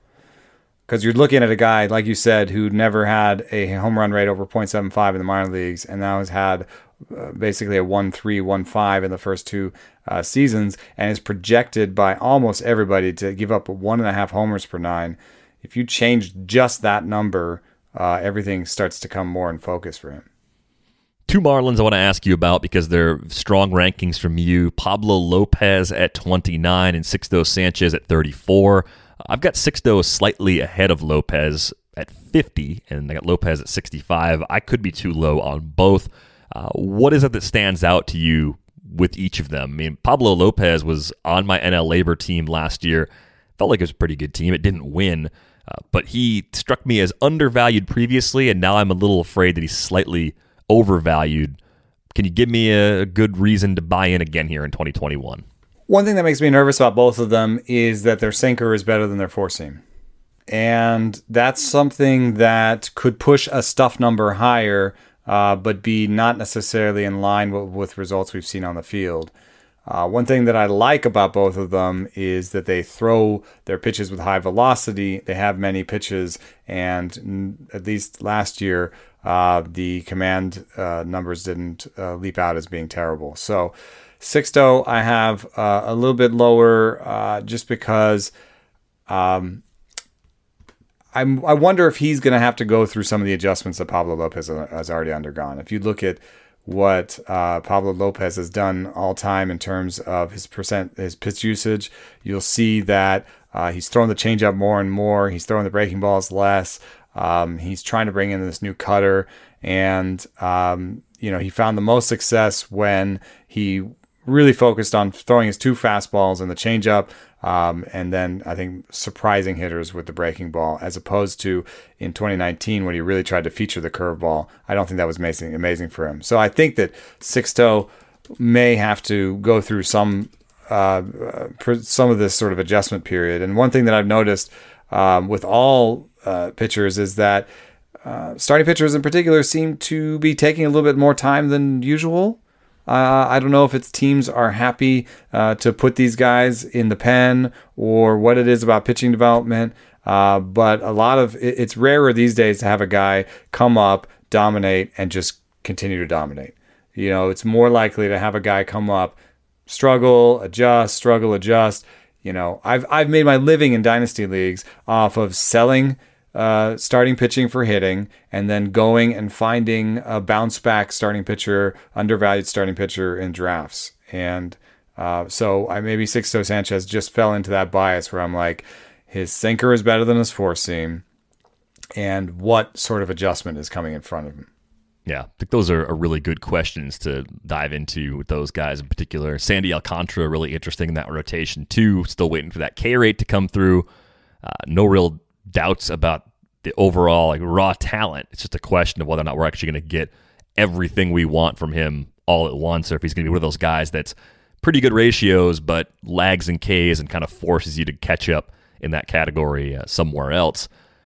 Because you're looking at a guy, like you said, who never had a home run rate over 0.75 in the minor leagues and now has had uh, basically a 1 3, 1 5 in the first two uh, seasons and is projected by almost everybody to give up one and a half homers per nine if you change just that number, uh, everything starts to come more in focus for him. Two Marlins I want to ask you about because they're strong rankings from you. Pablo Lopez at 29 and Sixto Sanchez at 34. I've got Sixto slightly ahead of Lopez at 50, and I got Lopez at 65. I could be too low on both. Uh, what is it that stands out to you with each of them? I mean, Pablo Lopez was on my NL LABR team last year. Felt like it was a pretty good team. It didn't win, uh, but he struck me as undervalued previously, and now I'm a little afraid that he's slightly overvalued. Can you give me a good reason to buy in again here in 2021? One thing that makes me nervous about both of them is that their sinker is better than their four seam. And that's something that could push a stuff number higher, uh, but be not necessarily in line with, with results we've seen on the field. Uh, one thing that I like about both of them is that they throw their pitches with high velocity. They have many pitches, and at least last year, uh, the command uh, numbers didn't uh, leap out as being terrible. So, Sixto, I have uh, a little bit lower uh, just because um, I'm, I wonder if he's going to have to go through some of the adjustments that Pablo Lopez has already undergone. If you look at what uh, Pablo Lopez has done all time in terms of his percent his pitch usage. You'll see that uh, he's throwing the changeup more and more. He's throwing the breaking balls less. Um, he's trying to bring in this new cutter, and um, you know he found the most success when he really focused on throwing his two fastballs and the changeup, um, and then I think surprising hitters with the breaking ball, as opposed to in 2019 when he really tried to feature the curveball. I don't think that was amazing, amazing for him. So I think that Sixto may have to go through some uh, some of this sort of adjustment period. And one thing that I've noticed um, with all uh, pitchers is that uh, starting pitchers in particular seem to be taking a little bit more time than usual. Uh, I don't know if it's teams are happy uh, to put these guys in the pen or what it is about pitching development. Uh, but a lot of it, it's rarer these days to have a guy come up, dominate, and just continue to dominate. You know, it's more likely to have a guy come up, struggle, adjust, struggle, adjust. You know, I've I've made my living in dynasty leagues off of selling uh, starting pitching for hitting, and then going and finding a bounce back starting pitcher, undervalued starting pitcher in drafts. And uh, so I maybe Sixto Sanchez just fell into that bias where I'm like, his sinker is better than his four seam, and what sort of adjustment is coming in front of him? Yeah, I think those are, are really good questions to dive into with those guys in particular. Sandy Alcantara, really interesting in that rotation too. Still waiting for that K rate to come through. Uh, no real doubts about the overall like raw talent. It's just a question of whether or not we're actually going to get everything we want from him all at once, or if he's going to be one of those guys that's pretty good ratios, but lags and Ks and kind of forces you to catch up in that category uh, somewhere else.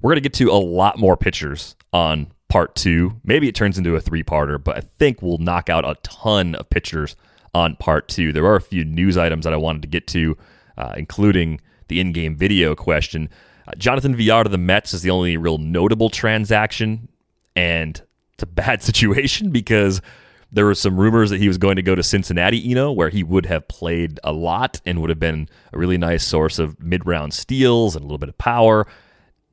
We're going to get to a lot more pitchers on part two. Maybe it turns into a three parter, but I think we'll knock out a ton of pitchers on part two. There are a few news items that I wanted to get to, uh, including the in game video question. Uh, Jonathan Villar to the Mets is the only real notable transaction, and it's a bad situation because there were some rumors that he was going to go to Cincinnati, you know, where he would have played a lot and would have been a really nice source of mid round steals and a little bit of power.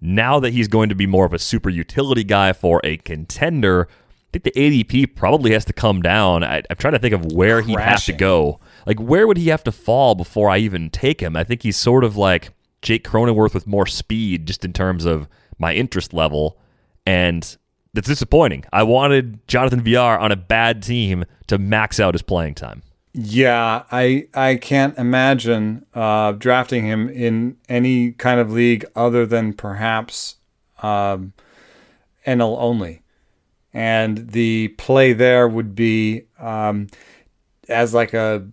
Now that he's going to be more of a super utility guy for a contender, I think the ADP probably has to come down. I, am trying to think of where he'd have to go. Like, where would he have to fall before I even take him? I think he's sort of like Jake Cronenworth with more speed, just in terms of my interest level. And that's disappointing. I wanted Jonathan Villar on a bad team to max out his playing time. Yeah, I I can't imagine uh, drafting him in any kind of league other than perhaps um, NL only, and the play there would be um, as like a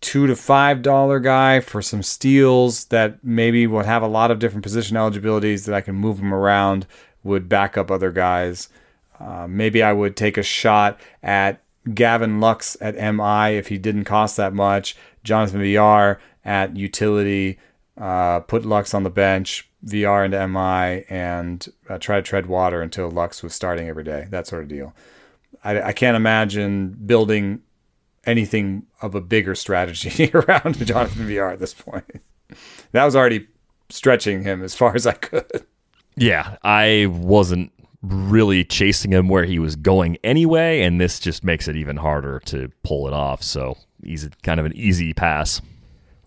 two to five dollar guy for some steals that maybe would have a lot of different position eligibilities that I can move him around, would back up other guys. Uh, maybe I would take a shot at Gavin Lux at MI if he didn't cost that much. Jonathan Villar at utility. Uh, put Lux on the bench, Villar into MI, and uh, try to tread water until Lux was starting every day. That sort of deal. I, I can't imagine building anything of a bigger strategy around Jonathan Villar at this point. That was already stretching him as far as I could. Yeah, I wasn't really chasing him where he was going anyway, and this just makes it even harder to pull it off. So he's kind of an easy pass.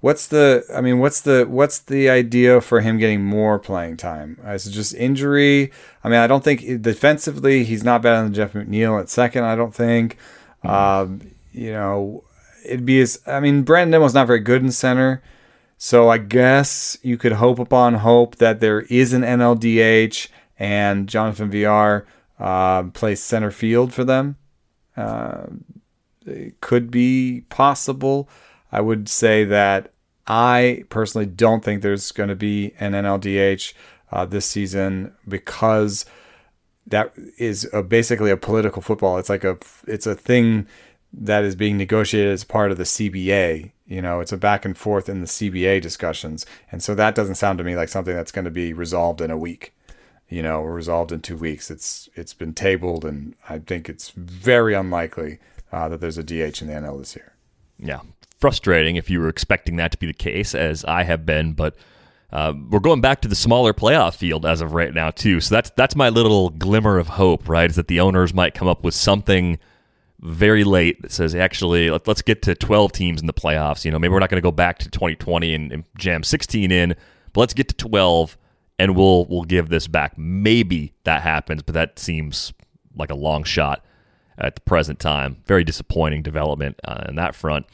What's the? I mean, what's the what's the idea for him getting more playing time? Uh, is it just injury? I mean, I don't think defensively he's not better than Jeff McNeil at second. I don't think. Mm-hmm. Um, you know, it'd be as. I mean, Brandon Nimmo's not very good in center, so I guess you could hope upon hope that there is an NLDH and Jonathan Villar uh, plays center field for them. Uh, it could be possible. I would say that I personally don't think there's going to be an NLDH uh, this season because that is a, basically a political football. It's like a it's a thing that is being negotiated as part of the CBA. You know, it's a back and forth in the CBA discussions, and so that doesn't sound to me like something that's going to be resolved in a week. You know, resolved in two weeks. It's it's been tabled, and I think it's very unlikely uh, that there's a DH in the NL this year. Yeah, frustrating if you were expecting that to be the case, as I have been, but. Uh, we're going back to the smaller playoff field as of right now too. So that's that's my little glimmer of hope, right? Is that the owners might come up with something very late that says actually let, us get to 12 teams in the playoffs. You know, maybe we're not going to go back to 2020 and, and jam 16 in, but let's get to 12 and we'll we'll give this back. Maybe that happens, but that seems like a long shot at the present time. Very disappointing development uh, on that front.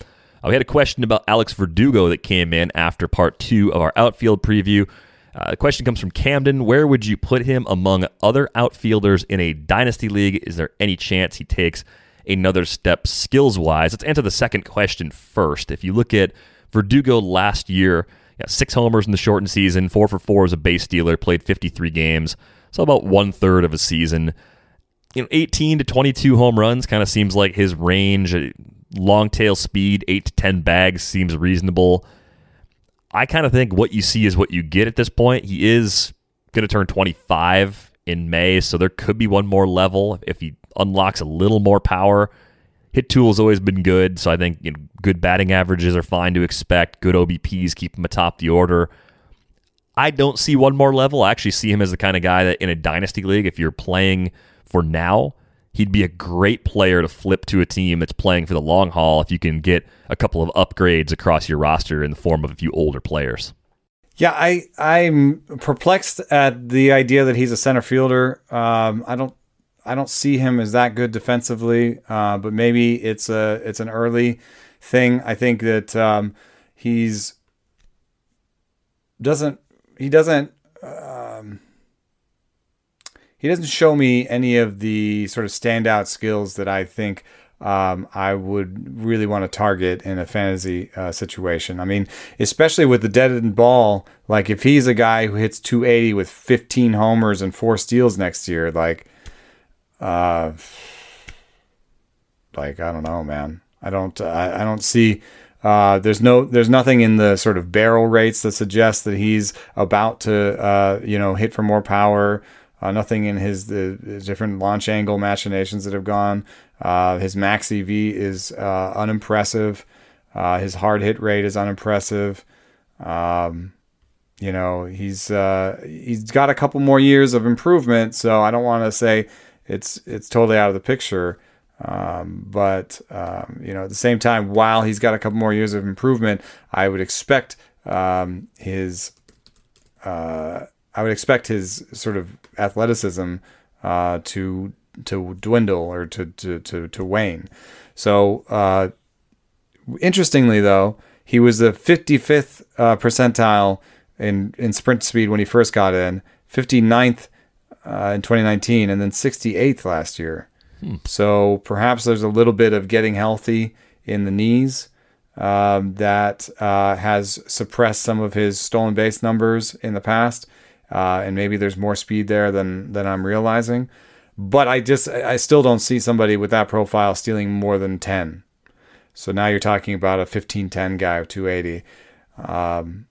Uh, we had a question about Alex Verdugo that came in after part two of our outfield preview. Uh, the question comes from Camden. Where would you put him among other outfielders in a dynasty league? Is there any chance he takes another step skills wise? Let's answer the second question first. If you look at Verdugo last year, yeah, six homers in the shortened season, four for four as a base stealer, played 53 games, so about one third of a season. You know, 18 to 22 home runs kind of seems like his range. Long tail speed, eight to 10 bags seems reasonable. I kind of think what you see is what you get at this point. He is going to turn 25 in May, so there could be one more level if he unlocks a little more power. Hit tool has always been good, so I think you know, good batting averages are fine to expect. Good OBPs keep him atop the order. I don't see one more level. I actually see him as the kind of guy that in a dynasty league, if you're playing for now, he'd be a great player to flip to a team that's playing for the long haul if you can get a couple of upgrades across your roster in the form of a few older players. Yeah, I I'm perplexed at the idea that he's a center fielder. Um, I don't I don't see him as that good defensively, uh, but maybe it's a it's an early thing. I think that um, he's doesn't he doesn't um, he doesn't show me any of the sort of standout skills that I think um, I would really want to target in a fantasy uh, situation. I mean, especially with the dead end ball, like if he's a guy who hits 280 with 15 homers and four steals next year, like uh, like I don't know, man. I don't. I, I don't see. Uh, there's no. There's nothing in the sort of barrel rates that suggests that he's about to, uh, you know, hit for more power. Uh, nothing in his the, different launch angle machinations that have gone. Uh, his max EV is uh, unimpressive. Uh, his hard hit rate is unimpressive. Um, you know, he's uh, he's got a couple more years of improvement. So I don't want to say it's it's totally out of the picture. Um, but um, you know, at the same time, while he's got a couple more years of improvement, I would expect um, his uh, I would expect his sort of athleticism uh, to to dwindle or to to to, to wane. So uh, interestingly, though, he was the 55th uh, percentile in in sprint speed when he first got in, 59th uh, in 2019 and then 68th last year. Hmm. So perhaps there's a little bit of getting healthy in the knees um, that uh, has suppressed some of his stolen base numbers in the past. Uh, and maybe there's more speed there than than I'm realizing. But I just I still don't see somebody with that profile stealing more than 10. So now you're talking about a 15-10 guy of 280. Um,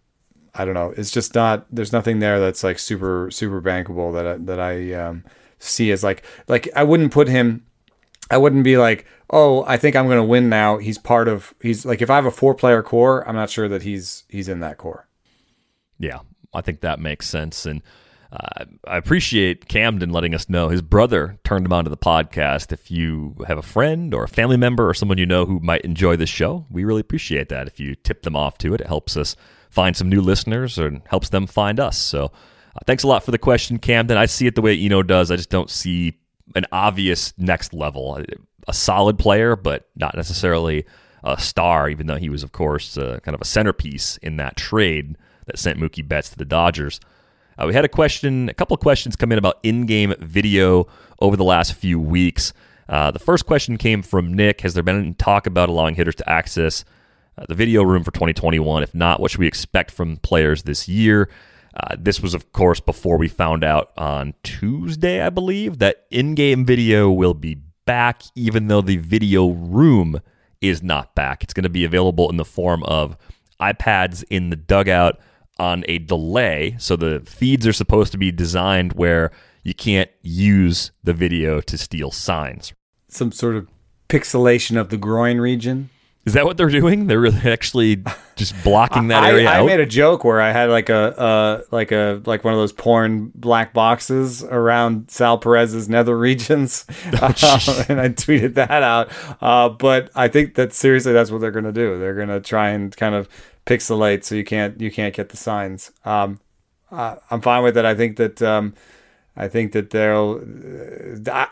I don't know. It's just not. There's nothing there that's like super super bankable that I, that I um, see as like like I wouldn't put him. I wouldn't be like, oh, I think I'm going to win now. He's part of. He's like if I have a four player core, I'm not sure that he's he's in that core. Yeah, I think that makes sense, and uh, I appreciate Camden letting us know his brother turned him onto the podcast. If you have a friend or a family member or someone you know who might enjoy this show, we really appreciate that. If you tip them off to it, it helps us find some new listeners or helps them find us. So uh, thanks a lot for the question, Camden. I see it the way Eno does. I just don't see an obvious next level. A solid player, but not necessarily a star, even though he was, of course, uh, kind of a centerpiece in that trade that sent Mookie Betts to the Dodgers. Uh, we had a question, a couple of questions come in about in-game video over the last few weeks. Uh, the first question came from Nick. Has there been any talk about allowing hitters to access uh, the video room for 2021? If not, what should we expect from players this year? Uh, this was, of course, before we found out on Tuesday, I believe, that in game video will be back, even though the video room is not back. It's going to be available in the form of iPads in the dugout on a delay. So the feeds are supposed to be designed where you can't use the video to steal signs. Some sort of pixelation of the groin region. Is that what they're doing? They're really actually just blocking that area I, out. I made a joke where I had like a uh, like a like one of those porn black boxes around Sal Perez's nether regions, Oh, uh, and I tweeted that out. Uh, but I think that seriously, that's what they're going to do. They're going to try and kind of pixelate so you can't you can't get the signs. Um, I'm fine with it. I think that. Um, I think that they'll.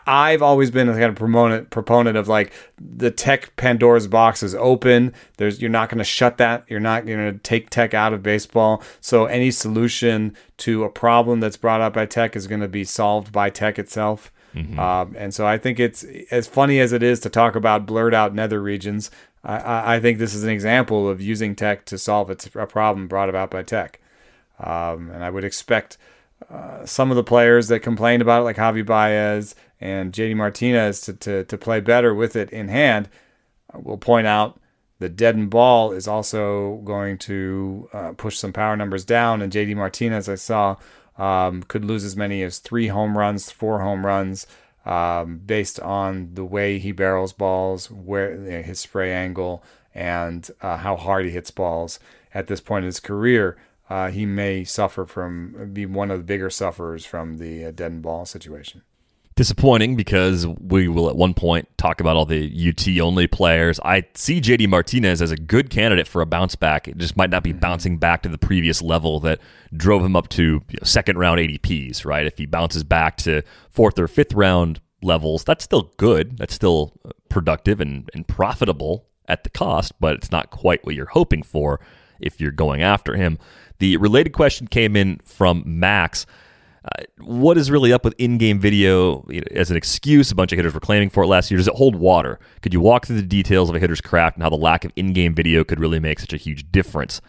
I've always been a kind of proponent proponent of like the tech Pandora's box is open. There's you're not going to shut that. You're not going to take tech out of baseball. So any solution to a problem that's brought up by tech is going to be solved by tech itself. Um, and so I think it's as funny as it is to talk about blurred out nether regions. I, I, I think this is an example of using tech to solve a problem brought about by tech. Um, and I would expect uh, some of the players that complained about it, like Javi Baez and JD Martinez, to, to, to play better with it in hand. Uh, We'll point out the deadened ball is also going to uh, push some power numbers down. And JD Martinez, I saw, um, could lose as many as three home runs, four home runs, um, based on the way he barrels balls, where you know, his spray angle, and uh, how hard he hits balls. At this point in his career, uh, he may suffer from be one of the bigger sufferers from the uh, and ball situation. Disappointing because we will at one point talk about all the UT only players. I see JD Martinez as a good candidate for a bounce back. It just might not be bouncing back to the previous level that drove him up to you know, second round ADPs, right? If he bounces back to fourth or fifth round levels, that's still good. That's still productive and, and profitable at the cost, but it's not quite what you're hoping for if you're going after him. The related question came in from Max. Uh, what is really up with in-game video you know, as an excuse? A bunch of hitters were claiming for it last year. Does it hold water? Could you walk through the details of a hitter's craft and how the lack of in-game video could really make such a huge difference?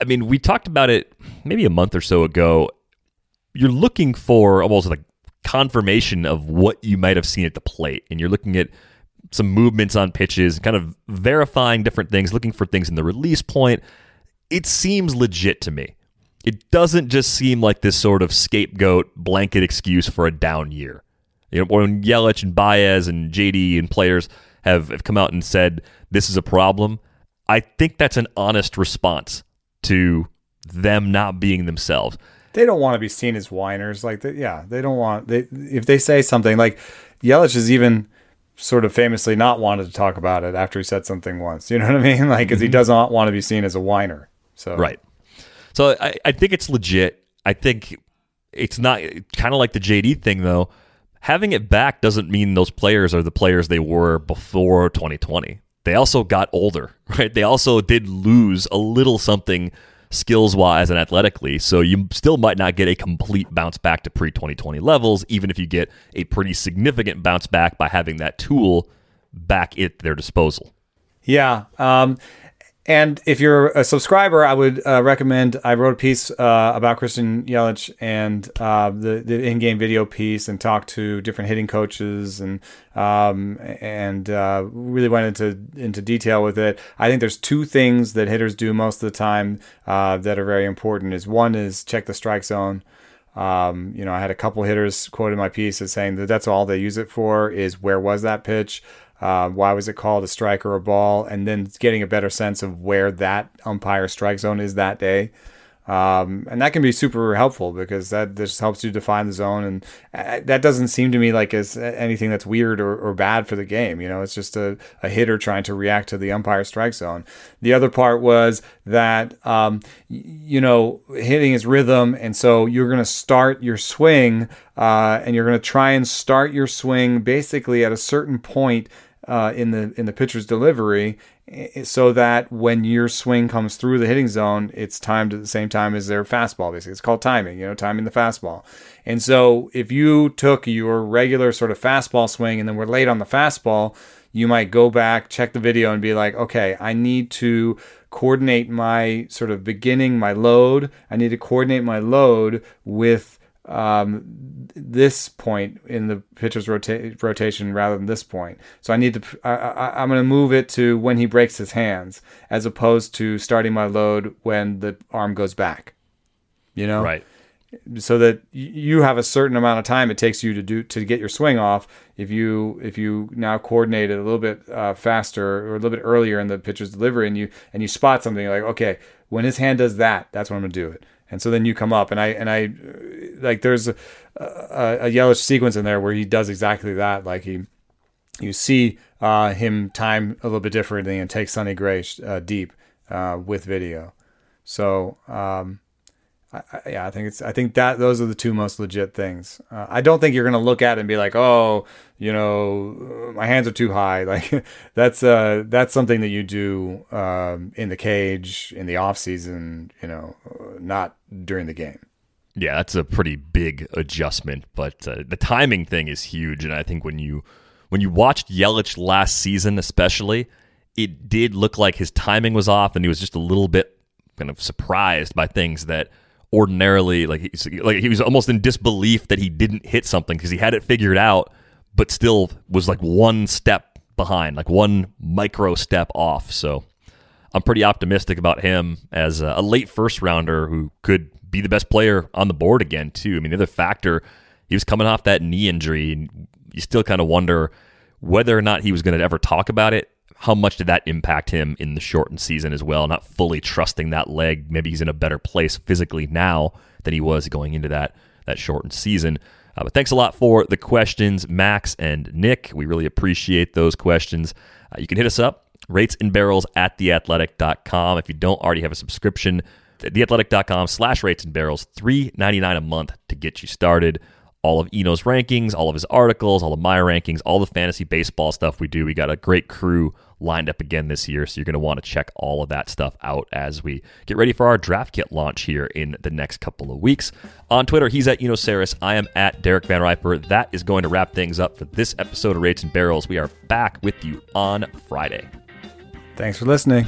I mean, we talked about it maybe a month or so ago. You're looking for almost like confirmation of what you might have seen at the plate, and you're looking at some movements on pitches, kind of verifying different things, looking for things in the release point. It seems legit to me. It doesn't just seem like this sort of scapegoat blanket excuse for a down year. You know, when Yelich and Baez and JD and players have, have come out and said this is a problem, I think that's an honest response to them not being themselves. They don't want to be seen as whiners. Like, they, yeah, they don't want. They if they say something like Yelich has even sort of famously not wanted to talk about it after he said something once. You know what I mean? Like, because he mm-hmm. doesn't want to be seen as a whiner. So Right. So I, I think it's legit. I think it's not kind of like the JD thing, though. Having it back doesn't mean those players are the players they were before 2020. They also got older, right? They also did lose a little something skills wise and athletically. So you still might not get a complete bounce back to pre 2020 levels, even if you get a pretty significant bounce back by having that tool back at their disposal. Yeah. Um, and if you're a subscriber, I would uh, recommend. I wrote a piece uh, about Christian Yelich and uh, the the in-game video piece, and talked to different hitting coaches, and um, and uh, really went into into detail with it. I think there's two things that hitters do most of the time uh, that are very important. Is one is check the strike zone. Um, you know, I had a couple hitters quoted my piece as saying that that's all they use it for is where was that pitch. Uh, why was it called a strike or a ball? And then getting a better sense of where that umpire strike zone is that day. Um, and that can be super helpful because that just helps you define the zone. And uh, that doesn't seem to me like it's anything that's weird or, or bad for the game. You know, it's just a, a hitter trying to react to the umpire strike zone. The other part was that, um, you know, hitting is rhythm. And so you're going to start your swing uh, and you're going to try and start your swing basically at a certain point uh, in the in the pitcher's delivery, so that when your swing comes through the hitting zone, it's timed at the same time as their fastball. Basically, it's called timing. You know, timing the fastball. And so if you took your regular sort of fastball swing and then we're late on the fastball, you might go back, check the video, and be like, okay, I need to coordinate my sort of beginning, my load. I need to coordinate my load with um, this point in the pitcher's rota- rotation rather than this point. So I need to, I, I, I'm going to move it to when he breaks his hands as opposed to starting my load when the arm goes back. You know? Right so that you have a certain amount of time it takes you to do to get your swing off. If you if you now coordinate it a little bit uh, faster or a little bit earlier in the pitcher's delivery, and you and you spot something like okay, when his hand does that, that's when I'm gonna do it. And so then you come up, and I and I like there's a, a, a Yelich sequence in there where he does exactly that. Like he you see uh, him time a little bit differently and take Sonny Gray uh, deep uh, with video. So um, I, yeah, I think it's. I think that those are the two most legit things. Uh, I don't think you're gonna look at it and be like, oh, you know, my hands are too high. Like that's uh that's something that you do um, in the cage in the off season. You know, not during the game. Yeah, that's a pretty big adjustment, but uh, the timing thing is huge. And I think when you when you watched Yelich last season, especially, it did look like his timing was off, and he was just a little bit kind of surprised by things that ordinarily like he's, like he was almost in disbelief that he didn't hit something because he had it figured out, but still was like one step behind, like one micro step off. So I'm pretty optimistic about him as a, a late first rounder who could be the best player on the board again too. I mean, the other factor, he was coming off that knee injury, and you still kind of wonder whether or not he was going to ever talk about it how much did that impact him in the shortened season as well? Not fully trusting that leg. Maybe he's in a better place physically now than he was going into that that shortened season. Uh, but thanks a lot for the questions, Max and Nick. We really appreciate those questions. Uh, you can hit us up, rates and barrels at theathletic.com. If you don't already have a subscription, theathletic.com slash rates and barrels, three ninety nine a month to get you started all of Eno's rankings, all of his articles, all of my rankings, all the fantasy baseball stuff we do. We got a great crew lined up again this year, so you're going to want to check all of that stuff out as we get ready for our draft kit launch here in the next couple of weeks. On Twitter, he's at Eno Sarris. I am at Derek VanRiper. That is going to wrap things up for this episode of Rates and Barrels. We are back with you on Friday. Thanks for listening.